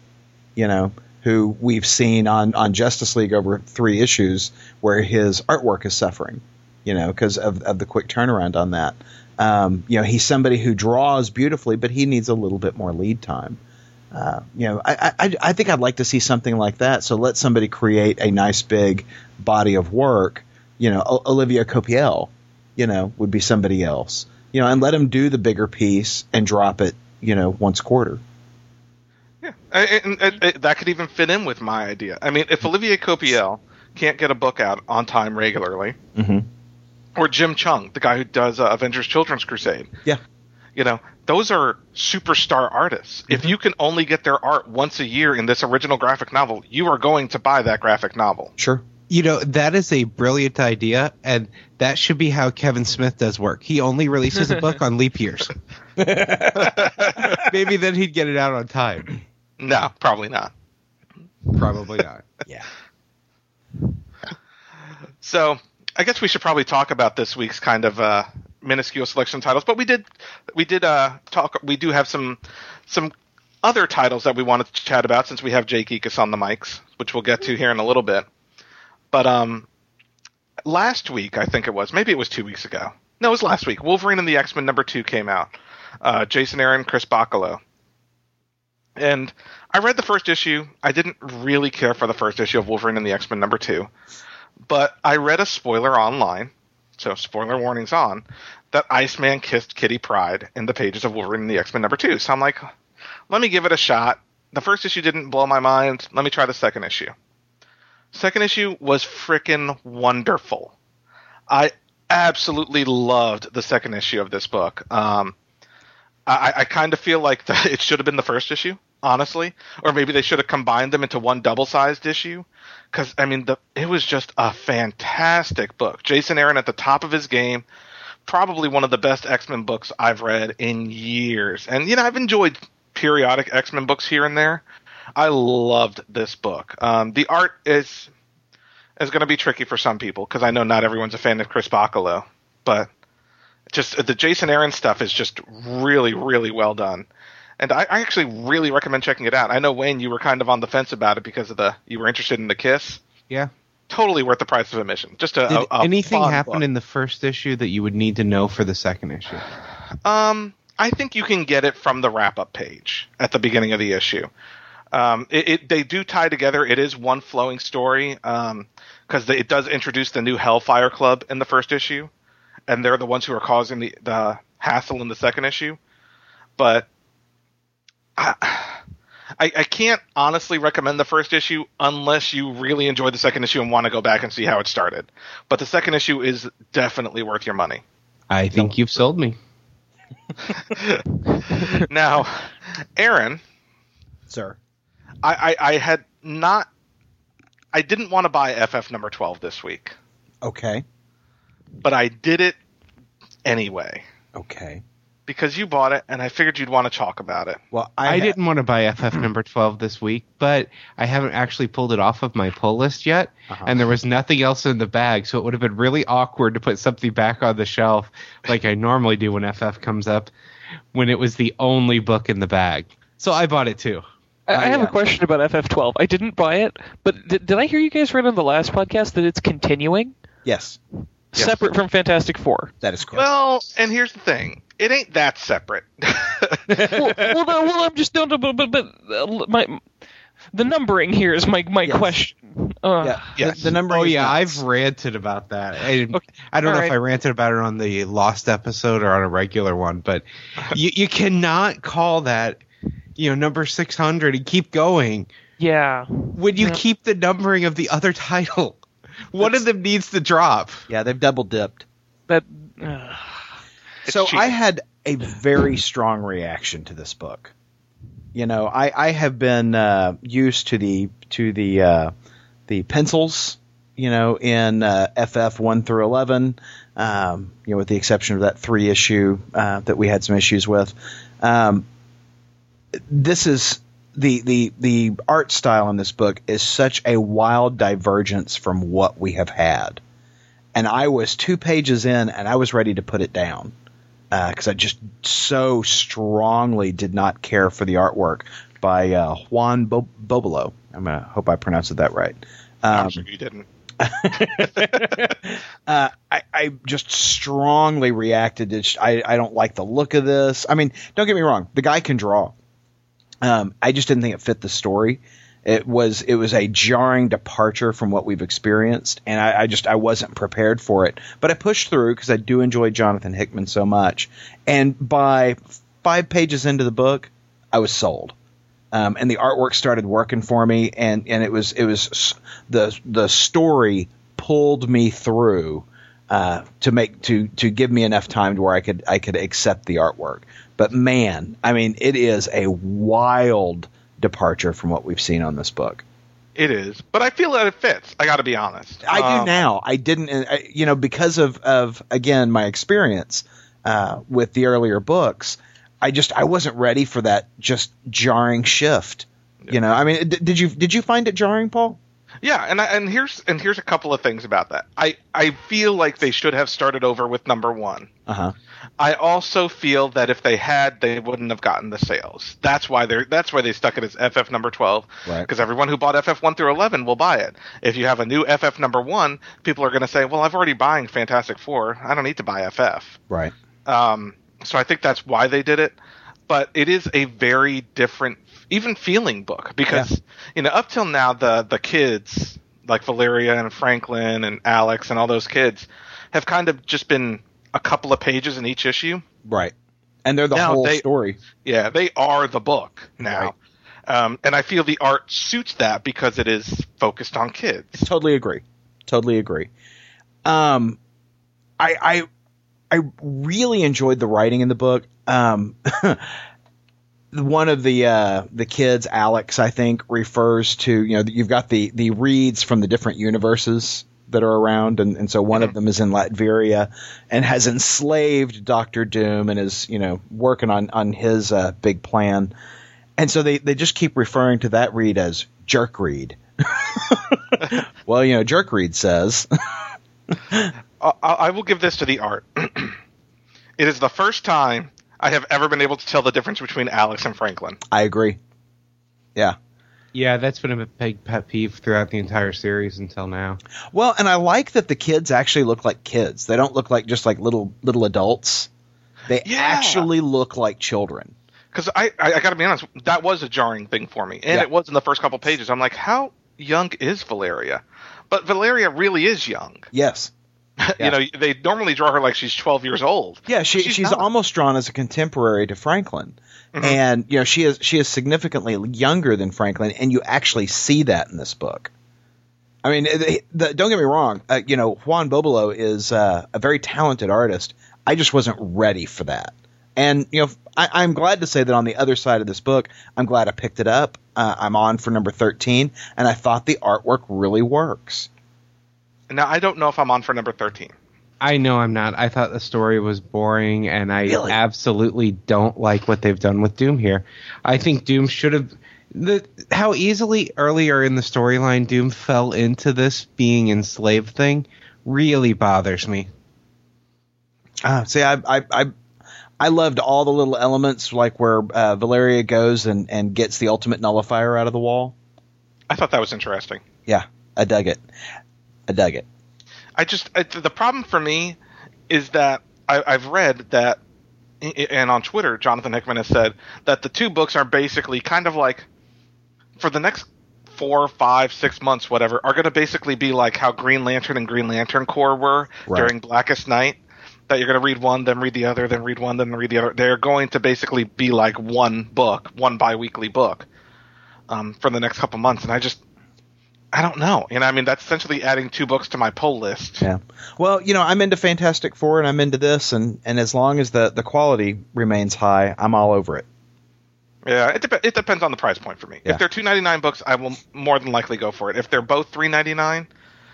Speaker 2: you know, who we've seen on on Justice League over 3 issues where his artwork is suffering, you know, because of of the quick turnaround on that. Um, you know, he's somebody who draws beautifully, but he needs a little bit more lead time. Uh, you know, I, I, I think I'd like to see something like that. So let somebody create a nice big body of work. You know, O- Olivier Coipel, you know, would be somebody else. You know, and let him do the bigger piece and drop it. You know, once quarter.
Speaker 3: Yeah, and, and, and that could even fit in with my idea. I mean, if Olivier Coipel can't get a book out on time regularly,
Speaker 2: Mm-hmm.
Speaker 3: or Jim Cheung, the guy who does uh, Avengers Children's Crusade,
Speaker 2: Yeah.
Speaker 3: you know, those are superstar artists. If you can only get their art once a year in this original graphic novel, you are going to buy that graphic novel.
Speaker 2: Sure.
Speaker 4: You know, that is a brilliant idea, and that should be how Kevin Smith does work. He only releases a book on leap years. Maybe then he'd get it out on time.
Speaker 3: No, probably not.
Speaker 4: Probably not.
Speaker 2: Yeah.
Speaker 3: So I guess we should probably talk about this week's kind of uh, minuscule selection titles. But we did we did uh, talk. We do have some some other titles that we wanted to chat about since we have Jake Ekus on the mics, which we'll get to here in a little bit. But um, last week I think it was maybe it was two weeks ago. No, it was last week. Wolverine and the X Men number two came out. Uh, Jason Aaron, Chris Bachalo. And I read the first issue. I didn't really care for the first issue of Wolverine and the X Men number two but I read a spoiler online, so spoiler warnings on, that Iceman kissed Kitty Pryde in the pages of Wolverine and the X Men number two. So I'm like, let me give it a shot. The first issue didn't blow my mind. Let me try the second issue. Second issue was frickin' wonderful. I absolutely loved the second issue of this book. Um, I, I kind of feel like the, it should have been the first issue, honestly, or maybe they should have combined them into one double-sized issue. Because I mean, the it was just a fantastic book. Jason Aaron at the top of his game, probably one of the best X Men books I've read in years. And you know, I've enjoyed periodic X Men books here and there. I loved this book. Um, the art is is going to be tricky for some people because I know not everyone's a fan of Chris Bachalo, but just the Jason Aaron stuff is just really, really well done. And I, I actually really recommend checking it out. I know Wayne, you were kind of on the fence about it because of the you were interested in the kiss.
Speaker 4: Yeah.
Speaker 3: Totally worth the price of admission. Just a,
Speaker 4: Did
Speaker 3: a, a
Speaker 4: anything
Speaker 3: fun
Speaker 4: happen
Speaker 3: book.
Speaker 4: in the first issue that you would need to know for the second issue?
Speaker 3: Um, I think you can get it from the wrap up page at the beginning of the issue. Um, it, it they do tie together. It is one flowing story because it does introduce the new Hellfire Club in the first issue, and they're the ones who are causing the the hassle in the second issue. But I, I, I can't honestly recommend the first issue unless you really enjoy the second issue and want to go back and see how it started. But the second issue is definitely worth your money.
Speaker 4: I think you've sold me.
Speaker 3: now, Aaron,
Speaker 2: Sir.
Speaker 3: I, I, I had not. I didn't want to buy FF number 12 this week,
Speaker 2: Okay.
Speaker 3: but I did it anyway
Speaker 2: Okay.
Speaker 3: Because you bought it and I figured you'd want to talk about it.
Speaker 2: Well,
Speaker 4: I,
Speaker 2: I, ha-
Speaker 4: didn't want to buy FF number 12 this week, but I haven't actually pulled it off of my pull list yet,
Speaker 2: Uh-huh.
Speaker 4: and there was nothing else in the bag, so it would have been really awkward to put something back on the shelf like I normally do when FF comes up when it was the only book in the bag. So I bought it too.
Speaker 5: I, I have
Speaker 2: yeah.
Speaker 5: a question about FF12. I didn't buy it, but did, did I hear you guys right on the last podcast that it's continuing,
Speaker 2: Yes,
Speaker 3: Yes.
Speaker 5: separate from Fantastic Four?
Speaker 2: that is correct.
Speaker 3: Well, and here's the thing it ain't that separate.
Speaker 5: well, well, well, I'm just don't, but, but, but uh, my the numbering here is my my
Speaker 2: Yes.
Speaker 5: question. Uh,
Speaker 2: yeah.
Speaker 3: yes.
Speaker 2: The, the number.
Speaker 4: Oh yeah,
Speaker 2: nuts.
Speaker 4: I've ranted about that. I,
Speaker 5: Okay.
Speaker 4: I don't know
Speaker 5: All
Speaker 4: if. I ranted about it on the Lost episode or on a regular one, but you you cannot call that you know number six hundred and keep going
Speaker 5: Yeah.
Speaker 4: when you
Speaker 5: Yeah.
Speaker 4: keep the numbering of the other title. One of them needs to drop.
Speaker 2: Yeah, they've double dipped.
Speaker 5: That. Uh,
Speaker 3: It's
Speaker 2: so
Speaker 3: cheating.
Speaker 2: I had a very strong reaction to this book. You know, I, I have been uh, used to the to the uh, the pencils you know, in uh, FF one through eleven. Um, you know, with the exception of that three issue uh, that we had some issues with. Um, this is the the the art style in this book is such a wild divergence from what we have had, and I was two pages in and I was ready to put it down because I just so strongly did not care for the artwork by uh, Juan Bo- Bobillo. I'm gonna hope I pronounced it that right. Um,
Speaker 3: I'm sure you didn't.
Speaker 2: uh, I, I just strongly reacted. To, sh- I, I don't like the look of this. I mean, don't get me wrong. The guy can draw. Um, I just didn't think it fit the story. It was it was a jarring departure from what we've experienced, and I, I just I wasn't prepared for it. But I pushed through because I do enjoy Jonathan Hickman so much. And by five pages into the book, I was sold. Um, and the artwork started working for me, and, and it was it was the the story pulled me through uh, to make to to give me enough time to where I could I could accept the artwork. But man, I mean, it is a wild departure from what we've seen on this book.
Speaker 3: It is, but I feel that it fits. I got to be honest.
Speaker 2: I do
Speaker 3: Um,
Speaker 2: now. I didn't, uh, I- you know, because of of again my experience uh, with the earlier books. I just I wasn't ready for that just jarring shift. You know, I mean, d- did you did you find it jarring, Paul?
Speaker 3: Yeah, and I, and here's and here's a couple of things about that. I I feel like they should have started over with number one.
Speaker 2: Uh huh.
Speaker 3: I also feel that if they had, they wouldn't have gotten the sales. That's why they're that's why they stuck it as FF number twelve.
Speaker 2: Right.
Speaker 3: Because everyone who bought FF one through eleven will buy it. If you have a new FF number one, people are going to say, "Well, I've already buying Fantastic Four. I don't need to buy FF."
Speaker 2: Right.
Speaker 3: Um, so I think that's why they did it. But it is a very different, even feeling book because you know up till now the the kids like Valeria and Franklin and Alex and all those kids have kind of just been a couple of pages in each issue.
Speaker 2: Right. And they're the
Speaker 3: Now
Speaker 2: whole
Speaker 3: they-
Speaker 2: story.
Speaker 3: Yeah, they are the book now. Um, and I feel the art suits that because it is focused on kids.
Speaker 2: Totally agree. Totally agree. Um, I I I really enjoyed the writing in the book. Um, one of the uh, the kids, Alex, I think, refers to you know you've got the the Reeds from the different universes that are around, and, and so one of them is in Latveria and has enslaved Doctor Doom and is you know working on on his uh, big plan, and so they they just keep referring to that Reed as Jerk Reed. well, you know, Jerk Reed says.
Speaker 3: I, I will give this to the art. it is the first time I have ever been able to tell the difference between Alex and Franklin.
Speaker 2: I agree. Yeah.
Speaker 4: Yeah, that's been a big pet peeve throughout the entire series until now.
Speaker 2: Well, and I like that the kids actually look like kids. They don't look like just like little little adults. They
Speaker 3: Yeah.
Speaker 2: actually look like children.
Speaker 3: Because I, I, I got to be honest, that was a jarring thing for me, and
Speaker 2: Yeah.
Speaker 3: it was in the first couple pages. I'm like, how young is Valeria? But Valeria really is young.
Speaker 2: Yes. Yeah.
Speaker 3: you know, they normally draw her like she's 12 years old.
Speaker 2: Yeah, she,
Speaker 3: She's
Speaker 2: she's, almost drawn as a contemporary to Franklin.
Speaker 3: Mm-hmm.
Speaker 2: And you know, she is she is significantly younger than Franklin and you actually see that in this book. I mean, the, the, don't get me wrong. Uh, you know, Juan Bobillo is uh, a very talented artist. I just wasn't ready for that. And you know, I, I'm glad to say that on the other side of this book, I'm glad I picked it up. Uh, I'm on for number 13, and I thought the artwork really works.
Speaker 3: Now I don't know if I'm on for number 13.
Speaker 4: I know I'm not. I thought the story was boring, and I
Speaker 2: Really?
Speaker 4: absolutely don't like what they've done with Doom here. I think Doom should have. The, how easily earlier in the storyline Doom fell into this being enslaved thing really bothers me.
Speaker 2: Uh, see, I, I, I, I loved all the little elements, like where uh, Valeria goes and, and gets the ultimate nullifier out of the wall.
Speaker 3: I thought that was interesting.
Speaker 2: Yeah, I dug it. I dug it.
Speaker 3: I just I, the problem for me is that I, I've read that, and on Twitter, Jonathan Hickman has said that the two books are basically kind of like for the next four, five, six months, whatever, are going to basically be like how Green Lantern and Green Lantern Corps were
Speaker 2: Right.
Speaker 3: during Blackest Night. That you're going to read one, then read the other, then read one, then read the other. They're going to basically be like one book, one biweekly book, um, for the next couple months. And I just, I don't know. And I mean, that's essentially adding two books to my pull list.
Speaker 2: Yeah. Well, you know, I'm into Fantastic Four and I'm into this, and, and as long as the, the quality remains high, I'm all over it.
Speaker 3: Yeah, it, dep- it depends on the price point for me.
Speaker 2: Yeah.
Speaker 3: If they're two ninety nine books, I will more than likely go for it. If they're both three ninety nine,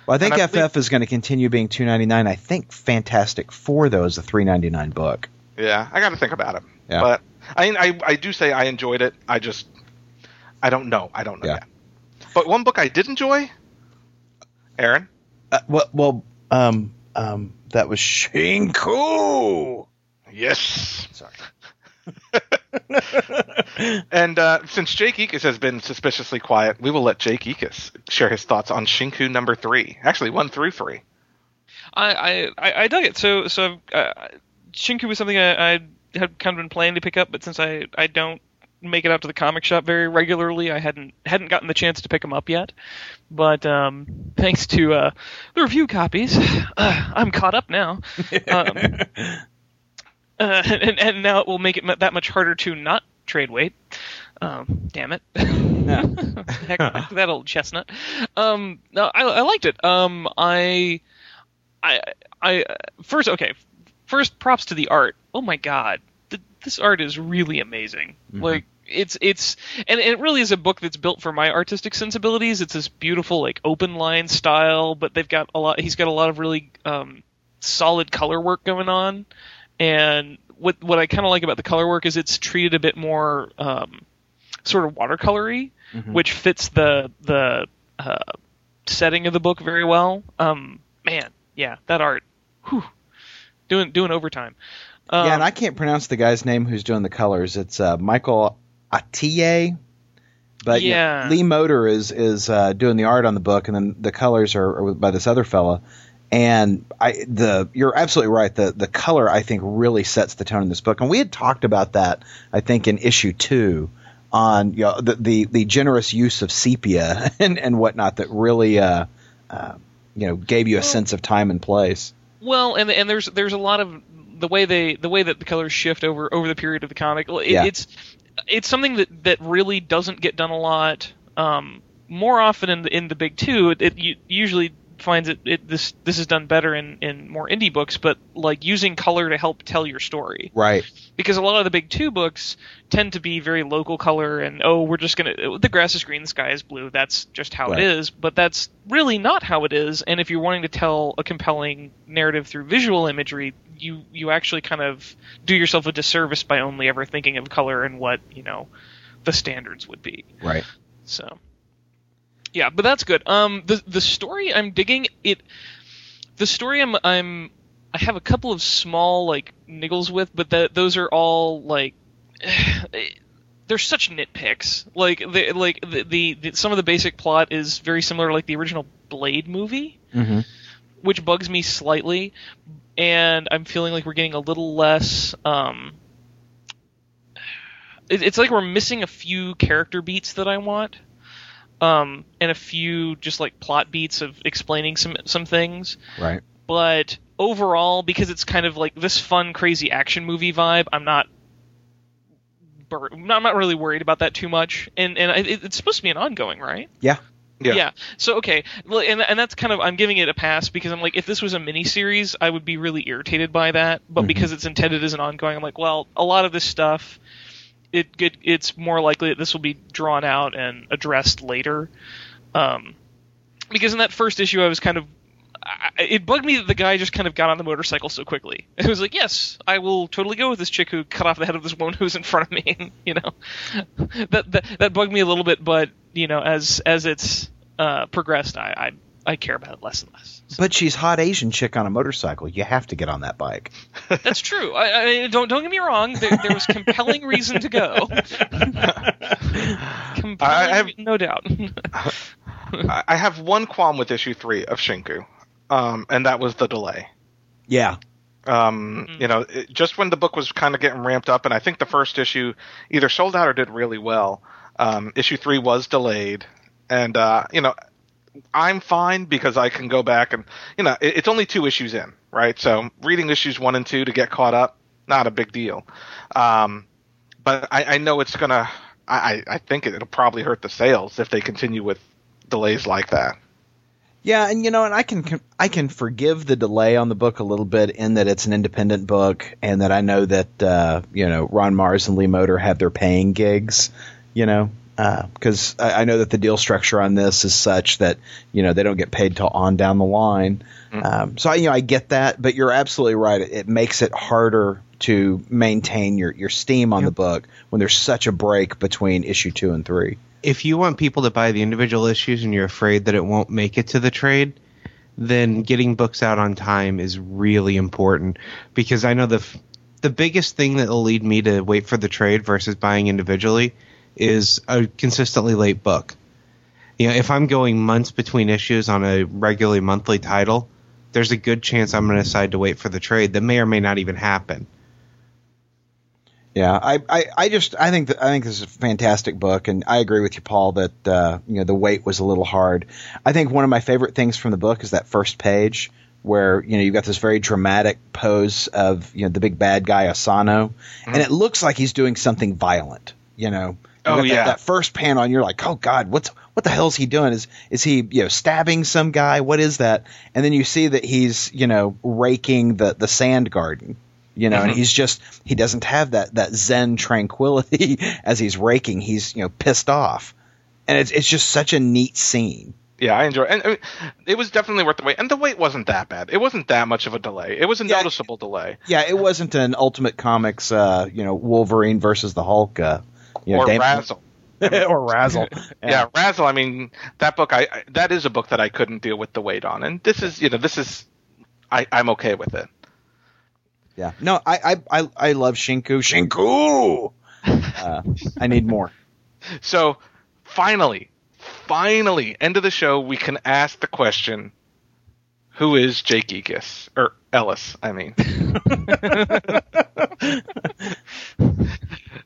Speaker 2: Well, I think
Speaker 3: I
Speaker 2: FF
Speaker 3: believe-
Speaker 2: is going to continue being two ninety nine. I think Fantastic Four though is a three ninety nine book.
Speaker 3: Yeah, I got to think about it.
Speaker 2: Yeah.
Speaker 3: But I, I I do say I enjoyed it. I just I don't know. I don't know
Speaker 2: Yeah.
Speaker 3: yet. But one book I did enjoy, Aaron.
Speaker 2: Uh, well, well, um, um, that was Shinku.
Speaker 3: Yes.
Speaker 2: Sorry.
Speaker 3: And uh, since Jake Ekus has been suspiciously quiet, we will let Jake Ekus share his thoughts on Shinku number three. Actually, one through three.
Speaker 5: I, I, I I dug it. So so uh, Shinku was something I, I had kind of been planning to pick up, but since I, I don't make it out to the comic shop very regularly, I hadn't hadn't gotten the chance to pick them up yet. But um, thanks to uh, the review copies, uh, I'm caught up now. Um, uh, and, and now it will make it that much harder to not trade weight. Um, damn it. Heck, that old chestnut. Um, no, I, I liked it. Um, I, I, I first okay. First, props to the art. Oh my god, this art is really amazing. Like it's it's and it really is a book that's built for my artistic sensibilities. It's this beautiful like open line style, but they've got a lot. He's got a lot of really um, solid color work going on, and what what I kind of like about the color work is it's treated a bit more um, sort of watercolory, which fits the the uh, setting of the book very well. Um, man, yeah, that art, whew, doing doing overtime. Um,
Speaker 2: yeah, and I can't pronounce the guy's name who's doing the colors. It's uh, Michael Atiyeh. But yeah. Lee Moder is is uh, doing the art on the book, and then the colors are, are by this other fella. And I, the you're absolutely right. The the color I think really sets the tone in this book, and we had talked about that I think in issue two on you know, the, the the generous use of sepia and and whatnot that really uh, uh, you know gave you a sense of time and place.
Speaker 5: Well, and and there's there's a lot of the way they the way that the colors shift over over the period of the comic. It,
Speaker 2: Yeah.
Speaker 5: It's it's something that that really doesn't get done a lot. Um, more often in the in the big two, it, it usually finds it, it this this is done better in in more indie books, but like using color to help tell your story
Speaker 2: Right.
Speaker 5: because a lot of the big two books tend to be very local color and oh we're just gonna the grass is green the sky is blue that's just how
Speaker 2: Right.
Speaker 5: it is but that's really not how it is and if you're wanting to tell a compelling narrative through visual imagery you you actually kind of do yourself a disservice by only ever thinking of color and what you know the standards would be
Speaker 2: Right.
Speaker 5: so yeah but that's good. Um the the story i'm digging it the story i'm i'm i have a couple of small like niggles with but that those are all like they're such nitpicks. Like the like the, the, the some of the basic plot is very similar to like the original blade movie
Speaker 2: hmm
Speaker 5: which bugs me slightly and i'm feeling like we're getting a little less um it, it's like we're missing a few character beats that i want um and a few just like plot beats of explaining some some things
Speaker 2: Right.
Speaker 5: but overall because it's kind of like this fun crazy action movie vibe i'm not bur- i'm not really worried about that too much and and it, it's supposed to be an ongoing right
Speaker 2: Yeah.
Speaker 3: Yeah. yeah.
Speaker 5: so okay, well, and and that's kind of I'm giving it a pass because I'm like if this was a mini series, I would be really irritated by that. But
Speaker 2: Mhm.
Speaker 5: because it's intended as an ongoing, I'm like, well, a lot of this stuff, it, it it's more likely that this will be drawn out and addressed later. Um, because in that first issue, I was kind of I, it bugged me that the guy just kind of got on the motorcycle so quickly. It was like, yes, I will totally go with this chick who cut off the head of this woman who's in front of me. you know, that, that that bugged me a little bit, but you know, as as it's uh, progressed, I, I I care about it less and less.
Speaker 2: But she's hot Asian chick on a motorcycle. You have to get on that bike.
Speaker 5: That's true. I, I don't don't get me wrong. There, there was compelling reason to go. compelling,
Speaker 3: I have-
Speaker 5: no doubt.
Speaker 3: I I have one qualm with issue three of Shinku, um, and that was the delay.
Speaker 2: Yeah.
Speaker 3: Um,
Speaker 5: Mm.
Speaker 3: You know, it, just when the book was kind of getting ramped up, and I think the first issue either sold out or did really well. Um, issue three was delayed, and uh, you know, I'm fine because I can go back and you know, it, it's only two issues in, right? So reading issues one and two to get caught up, not a big deal. Um, but I, I know it's gonna. I, I think it'll probably hurt the sales if they continue with delays like that.
Speaker 2: Yeah, and you know, and I can I can forgive the delay on the book a little bit in that it's an independent book, and that I know that uh, you know Ron Marz and Lee Moder have their paying gigs, you know, because I, I know that the deal structure on this is such that you know they don't get paid till on down the line. Um, so I, you know I get that, but you're absolutely right. It, it makes it harder to maintain your your steam on the book when there's such a break between issue two and three.
Speaker 4: if you want people to buy the individual issues and you're afraid that it won't make it to the trade, then getting books out on time is really important because I know the f- the biggest thing that will lead me to wait for the trade versus buying individually is a consistently late book. You know, if I'm going months between issues on a regularly monthly title, there's a good chance I'm going to decide to wait for the trade that may or may not even happen.
Speaker 2: Yeah, I, I, I just I think that I think this is a fantastic book, and I agree with you, Paul, that uh, you know the weight was a little hard. I think one of my favorite things from the book is that first page where you know you've got this very dramatic pose of you know the big bad guy Asano, and it looks like he's doing something violent. You know, You've
Speaker 3: Oh,
Speaker 2: that,
Speaker 3: yeah.
Speaker 2: that first panel, and you're like, oh god, what's what the hell is he doing? Is is he you know stabbing some guy? What is that? And then you see that he's you know raking the the sand garden you know, and he's just he doesn't have that that zen tranquility as he's raking. He's you know pissed off, and it's it's just such a neat scene.
Speaker 3: Yeah, I enjoy it. And I mean, it was definitely worth the wait. And the wait wasn't that bad. It wasn't that much of a delay. It was a
Speaker 2: Yeah.
Speaker 3: noticeable delay.
Speaker 2: Yeah, it wasn't an Ultimate Comics, uh, you know, Wolverine versus the Hulk, uh, you know,
Speaker 3: or
Speaker 2: Dam-
Speaker 3: Razzle.
Speaker 2: or Razzle.
Speaker 3: Yeah. Razzle. I mean, that book. I, I that is a book that I couldn't deal with the weight on, and this is you know this is I I'm okay with it.
Speaker 2: yeah. No, I I I, I love Shinku. Shinku. Uh, I need more.
Speaker 3: So finally, finally, end of the show, we can ask the question: Who is Jake Egas or Ellis? I mean.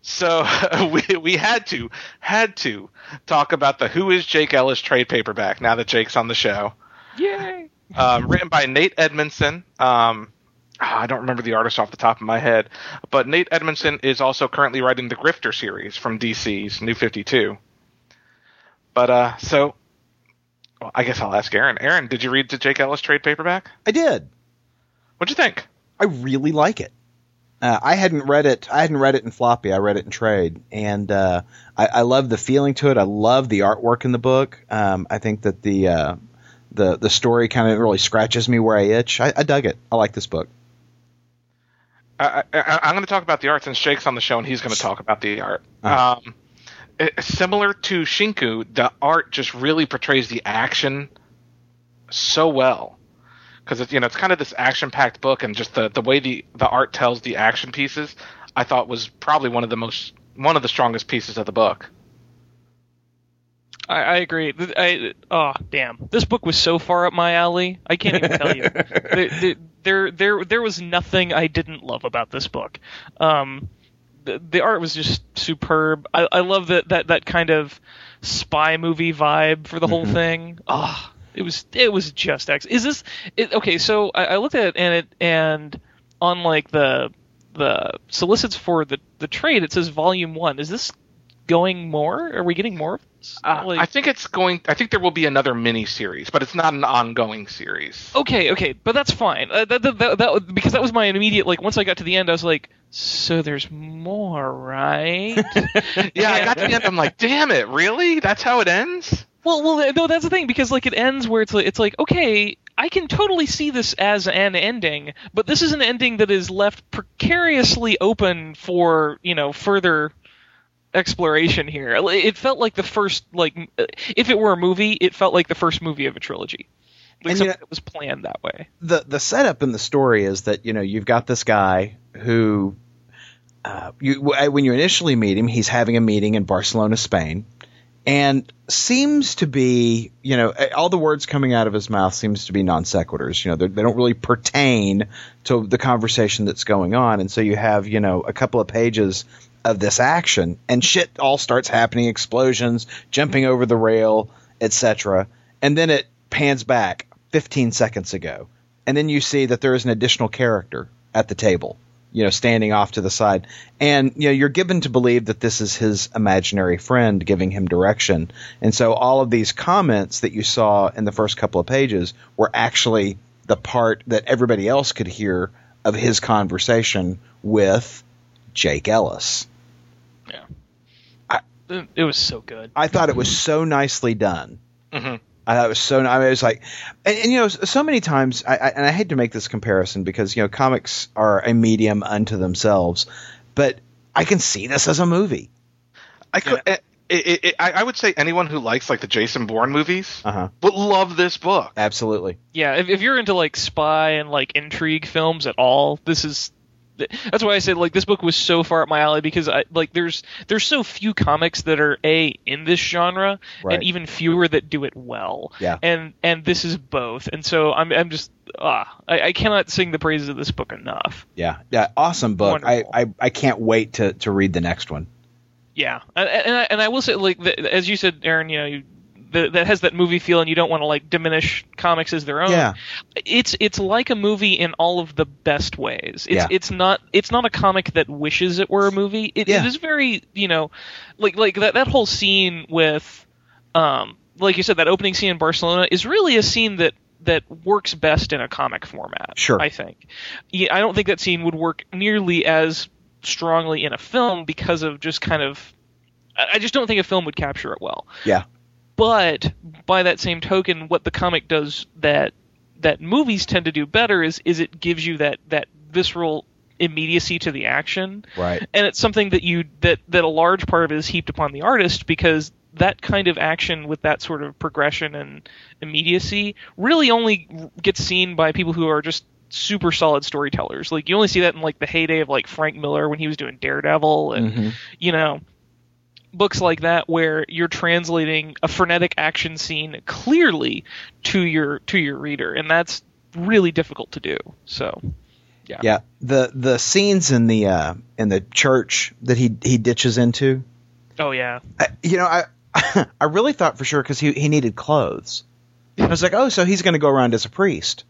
Speaker 3: So we we had to had to talk about the Who is Jake Ellis trade paperback now that Jake's on the show.
Speaker 5: Yay!
Speaker 3: Um, written by Nate Edmondson. Um, ah, I don't remember the artist off the top of my head, but Nate Edmondson is also currently writing the Grifter series from DC's New 52. But uh, so well, I guess I'll ask Aaron. Aaron, did you read the Jake Ellis trade paperback?
Speaker 2: I did.
Speaker 3: What'd you think?
Speaker 2: I really like it. Uh, I hadn't read it. I hadn't read it in floppy. I read it in trade, and uh, I, I love the feeling to it. I love the artwork in the book. Um, I think that the uh, the the story kind of really scratches me where I itch. I, I dug it. I like this book.
Speaker 3: I, I, I'm going to talk about the art since Jake's on the show and he's going to talk about the art.
Speaker 2: Uh-huh.
Speaker 3: Um, it- similar to Shinku, the art just really portrays the action so well because it's you know it's kind of this action-packed book and just the the way the the art tells the action pieces, I thought was probably one of the most one of the strongest pieces of the book.
Speaker 5: I, I agree. Th- I, oh damn, this book was so far up my alley. I can't even tell you. There, there, there, there, there was nothing I didn't love about this book. Um, the, the art was just superb. I, I love that, that that kind of spy movie vibe for the whole thing. Oh, it was it was just X. Is this it, okay? So I, I looked at it and it and on like the the solicits for the the trade, it says volume one. Is this going more? Are we getting more? of this?
Speaker 3: Uh,
Speaker 5: Like-
Speaker 3: I think it's going. I think there will be another mini series, but it's not an ongoing series.
Speaker 5: Okay, okay, but that's fine. Uh, that, that, that, that- because that was my immediate like. Once I got to the end, I was like, "So there's more, right?"
Speaker 3: Yeah, I got to the end. I'm like, damn it, really? That's how it ends?
Speaker 5: Well, well, no, that's the thing because like it ends where it's like it's like okay, I can totally see this as an ending, but this is an ending that is left precariously open for you know further exploration here. It felt like the first like if it were a movie, it felt like the first movie of a trilogy. Like
Speaker 2: And, you know-
Speaker 5: that was planned that way.
Speaker 2: the the setup in the story is that you know you've got this guy who uh, you when you initially meet him he's having a meeting in Barcelona Spain and seems to be you know all the words coming out of his mouth seems to be non sequiturs. You know they're- don't really pertain to the conversation that's going on. And so you have you know a couple of pages of this action and shit all starts happening explosions jumping over the rail etc and then it pans back 15 seconds ago. And then you see that there is an additional character at the table you know standing off to the side and you know you're given to believe that this is his imaginary friend giving him direction and so all of these comments that you saw in the first couple of pages were actually the part that everybody else could hear of his conversation with Jake Ellis
Speaker 5: Yeah.
Speaker 2: I,
Speaker 5: it was so good.
Speaker 2: I thought it was so nicely done.
Speaker 3: Mhm.
Speaker 2: I thought it was so. I mean, it was like, and, and you know, so many times, I, I, and I hate to make this comparison because you know, comics are a medium unto themselves, but I can see this as a movie.
Speaker 3: I could. It, it, it, I I would say anyone who likes like the Jason Bourne movies
Speaker 2: Uh huh.
Speaker 3: would love this book.
Speaker 2: Absolutely.
Speaker 5: Yeah, if, if you're into like spy and like intrigue films at all, this is. That's why I said like this book was so far up my alley because I like there's there's so few comics that are a in this genre
Speaker 2: Right.
Speaker 5: and even fewer that do it well.
Speaker 2: Yeah.
Speaker 5: And and this is both, and so I'm I'm just ah I, I cannot sing the praises of this book enough.
Speaker 2: Yeah. Yeah. Awesome book. I, I I can't wait to to read the next one.
Speaker 5: Yeah, and, and I and I will say like the, as you said, Aaron, you know, you, the, that has that movie feel, and you don't want to like diminish comics as their own.
Speaker 2: Yeah.
Speaker 5: it's it's like a movie in all of the best ways. It's
Speaker 2: Yeah.
Speaker 5: it's not it's not a comic that wishes it were a movie. It,
Speaker 2: Yeah.
Speaker 5: it is very you know, like like that that whole scene with, um, like you said, that opening scene in Barcelona is really a scene that that works best in a comic format.
Speaker 2: Sure.
Speaker 5: I think. Yeah, I don't think that scene would work nearly as strongly in a film because of just kind of. I I just don't think a film would capture it well.
Speaker 2: Yeah.
Speaker 5: But by that same token, what the comic does that that movies tend to do better is is it gives you that that visceral immediacy to the action
Speaker 2: Right.
Speaker 5: and it's something that you that that a large part of it is heaped upon the artist because that kind of action with that sort of progression and immediacy really only gets seen by people who are just super solid storytellers like you only see that in like the heyday of like frank miller when he was doing daredevil and
Speaker 2: Mhm.
Speaker 5: you know books like that where you're translating a frenetic action scene clearly to your to your reader and that's really difficult to do so yeah
Speaker 2: Yeah. The the scenes in the uh in the church that he he ditches into.
Speaker 5: oh yeah
Speaker 2: I, you know, I I really thought for sure because he he needed clothes. I was like, oh, so he's going to go around as a priest.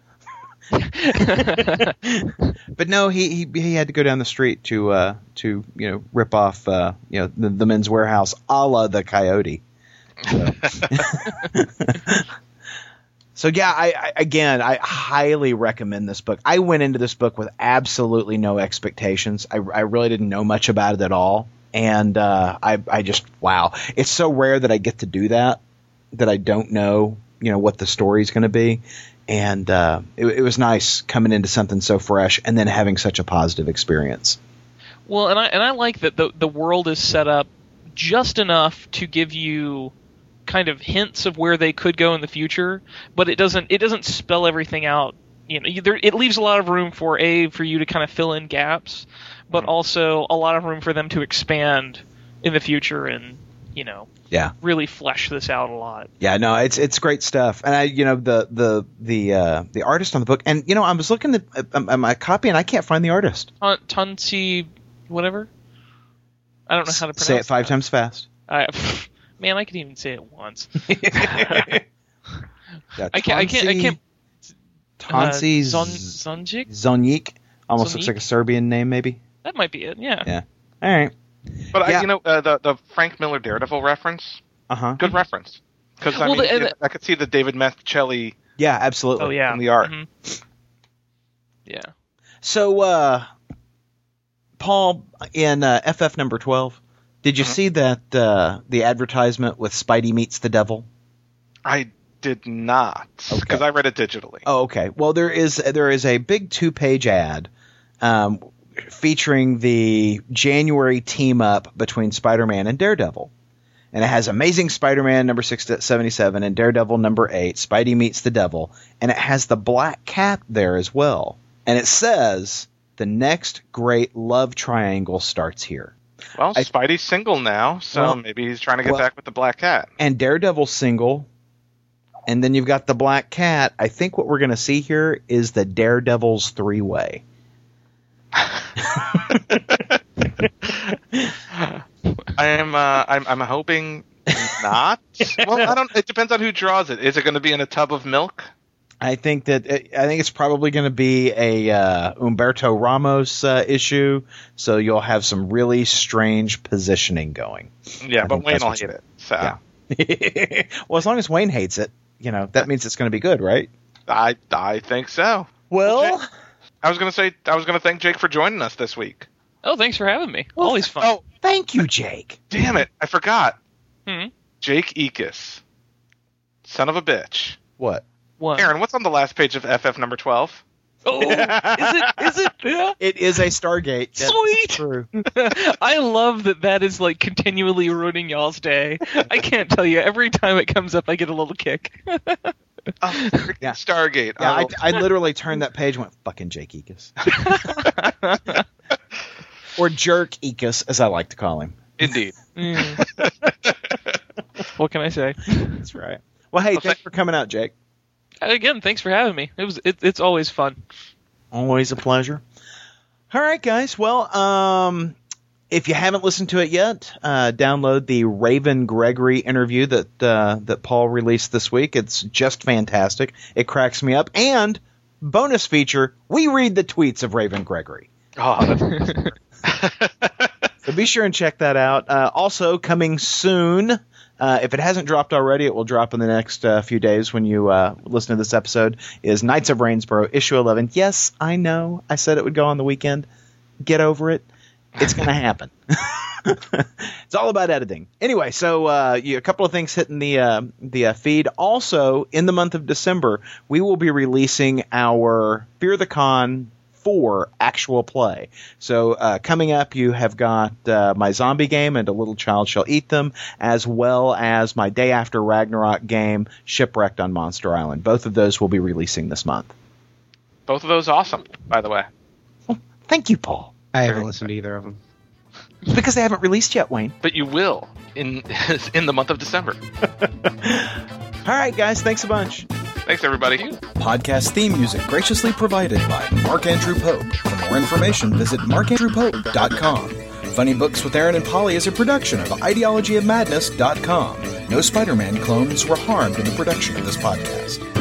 Speaker 2: but no, he, he he had to go down the street to uh to you know rip off uh you know the, the men's warehouse a la the coyote. So, So, yeah, I, I again I highly recommend this book. I went into this book with absolutely no expectations. I, I really didn't know much about it at all, and uh, I I just wow, it's so rare that I get to do that that I don't know you know what the story's going to be. And uh, it, it was nice coming into something so fresh and then having such a positive experience.
Speaker 5: Well, and I and I like that the the world is set up just enough to give you kind of hints of where they could go in the future, but it doesn't it doesn't spell everything out. You know, there, it leaves a lot of room for a for you to kind of fill in gaps, but also a lot of room for them to expand in the future and you know
Speaker 2: Yeah.
Speaker 5: really flesh this out a lot.
Speaker 2: Yeah, no, it's it's great stuff, and I, you know, the the the uh, the artist on the book, and you know, I was looking at, my copy, and I can't find the artist.
Speaker 5: Ton- Tunsi, whatever. I don't know how to pronounce
Speaker 2: Say it five
Speaker 5: that.
Speaker 2: times fast.
Speaker 5: I, man, I can even say it once.
Speaker 2: Yeah,
Speaker 5: I can't. I can't. I
Speaker 2: Tonsi-
Speaker 5: can't.
Speaker 2: Tonsi
Speaker 5: uh, Zon,
Speaker 2: Z-
Speaker 5: Zonjik?
Speaker 2: Zonyik. Almost looks like a Serbian name, maybe.
Speaker 5: That might be it. Yeah.
Speaker 2: Yeah. All right.
Speaker 3: But I, you know, uh, the the Frank Miller Daredevil reference,
Speaker 2: Uh huh.
Speaker 3: good reference. Because I
Speaker 5: Well,
Speaker 3: mean,
Speaker 5: the- and
Speaker 3: yeah, I could see the David Mazzucchelli.
Speaker 2: Yeah, absolutely.
Speaker 5: Oh yeah.
Speaker 3: in the art.
Speaker 5: Mhm. Yeah.
Speaker 2: So, uh, Paul, in uh, FF number twelve, did you
Speaker 3: Mhm.
Speaker 2: see that uh, the advertisement with Spidey meets the devil?
Speaker 3: I did not because I read it digitally.
Speaker 2: Oh, okay. Well, there is there is a big two page ad um, featuring the January team up between Spider Man and Daredevil, and it has Amazing Spider Man number six seventy seven and Daredevil number eight. Spidey meets the devil, and it has the Black Cat there as well, and it says the next great love triangle starts here.
Speaker 3: Well,
Speaker 2: I-
Speaker 3: Spidey's single now, so
Speaker 2: Well-
Speaker 3: maybe he's trying to get
Speaker 2: well-
Speaker 3: back with the Black Cat.
Speaker 2: and Daredevil's single, and then you've got the Black Cat. I think what we're going to see here is the Daredevil's three way.
Speaker 3: I am. Uh, I'm. I'm hoping not. well, I don't. It depends on who draws it. Is it going to be in a tub of milk?
Speaker 2: I think that I think it's probably going to be a uh, Humberto Ramos uh, issue, so you'll have some really strange positioning going.
Speaker 3: Yeah,
Speaker 2: I
Speaker 3: but Wayne will hate it. So
Speaker 2: Yeah. well, as long as Wayne hates it, you know that means it's going to be good, right?
Speaker 3: I. I think so.
Speaker 2: Well,
Speaker 3: I was going to say. I was going to thank Jake for joining us this week.
Speaker 5: Oh, thanks for having me. Always fun.
Speaker 3: Oh,
Speaker 2: Thank you, Jake.
Speaker 3: damn it! I forgot.
Speaker 5: Hmm?
Speaker 3: Jake Ekus, son of a bitch.
Speaker 2: What?
Speaker 5: One.
Speaker 3: Aaron, what's on the last page of FF number twelve?
Speaker 5: Oh, is it? Is it? Yeah.
Speaker 2: It is a Stargate. That's
Speaker 5: Sweet.
Speaker 2: True.
Speaker 5: I love that that is like continually ruining y'all's day. I can't tell you. Every time it comes up, I get a little kick.
Speaker 3: Oh,
Speaker 2: Yeah.
Speaker 3: Stargate.
Speaker 2: Yeah, I,
Speaker 3: Oh,
Speaker 2: I literally turned that page and went, fucking Jake Ekus. or Jerk Ekus, as I like to call him.
Speaker 3: indeed.
Speaker 5: Mm. what can I say?
Speaker 2: That's right. Well, hey,
Speaker 3: Well,
Speaker 2: thanks for coming out, Jake.
Speaker 5: Again, thanks for having me. It was. It, it's always fun.
Speaker 2: Always a pleasure. All right, guys. Well, um, if you haven't listened to it yet, uh, download the Raven Gregory interview that uh, that Paul released this week. It's just fantastic. It cracks me up. And bonus feature: we read the tweets of Raven Gregory.
Speaker 3: Oh,
Speaker 2: So be sure and check that out. Uh, also, coming soon, uh, if it hasn't dropped already, it will drop in the next uh, few days when you uh, listen to this episode, is Knights of Rainsboro, issue 11. Yes, I know. I said it would go on the weekend. Get over it. It's going to happen. it's all about editing. Anyway, so uh, you, a couple of things hitting the uh, the uh, feed. Also, in the month of December, we will be releasing our Fear the Con 4 actual play. So uh, coming up, you have got uh, my zombie game and A Little Child Shall Eat Them, as well as my Day After Ragnarok game, Shipwrecked on Monster Island. Both of those will be releasing this month.
Speaker 3: both of those awesome, by the way.
Speaker 2: Thank you, Paul.
Speaker 4: I haven't listened to either of them.
Speaker 2: Because they haven't released yet, Wayne.
Speaker 3: But you will in in the month of December.
Speaker 2: All right, guys, thanks a bunch.
Speaker 3: Thanks, everybody.
Speaker 6: Podcast theme music graciously provided by Mark Andrew Pope. For more information, visit markandrewpope.com. Funny Books with Aaron and Polly is a production of ideologyofmadness.com. No Spider Man clones were harmed in the production of this podcast.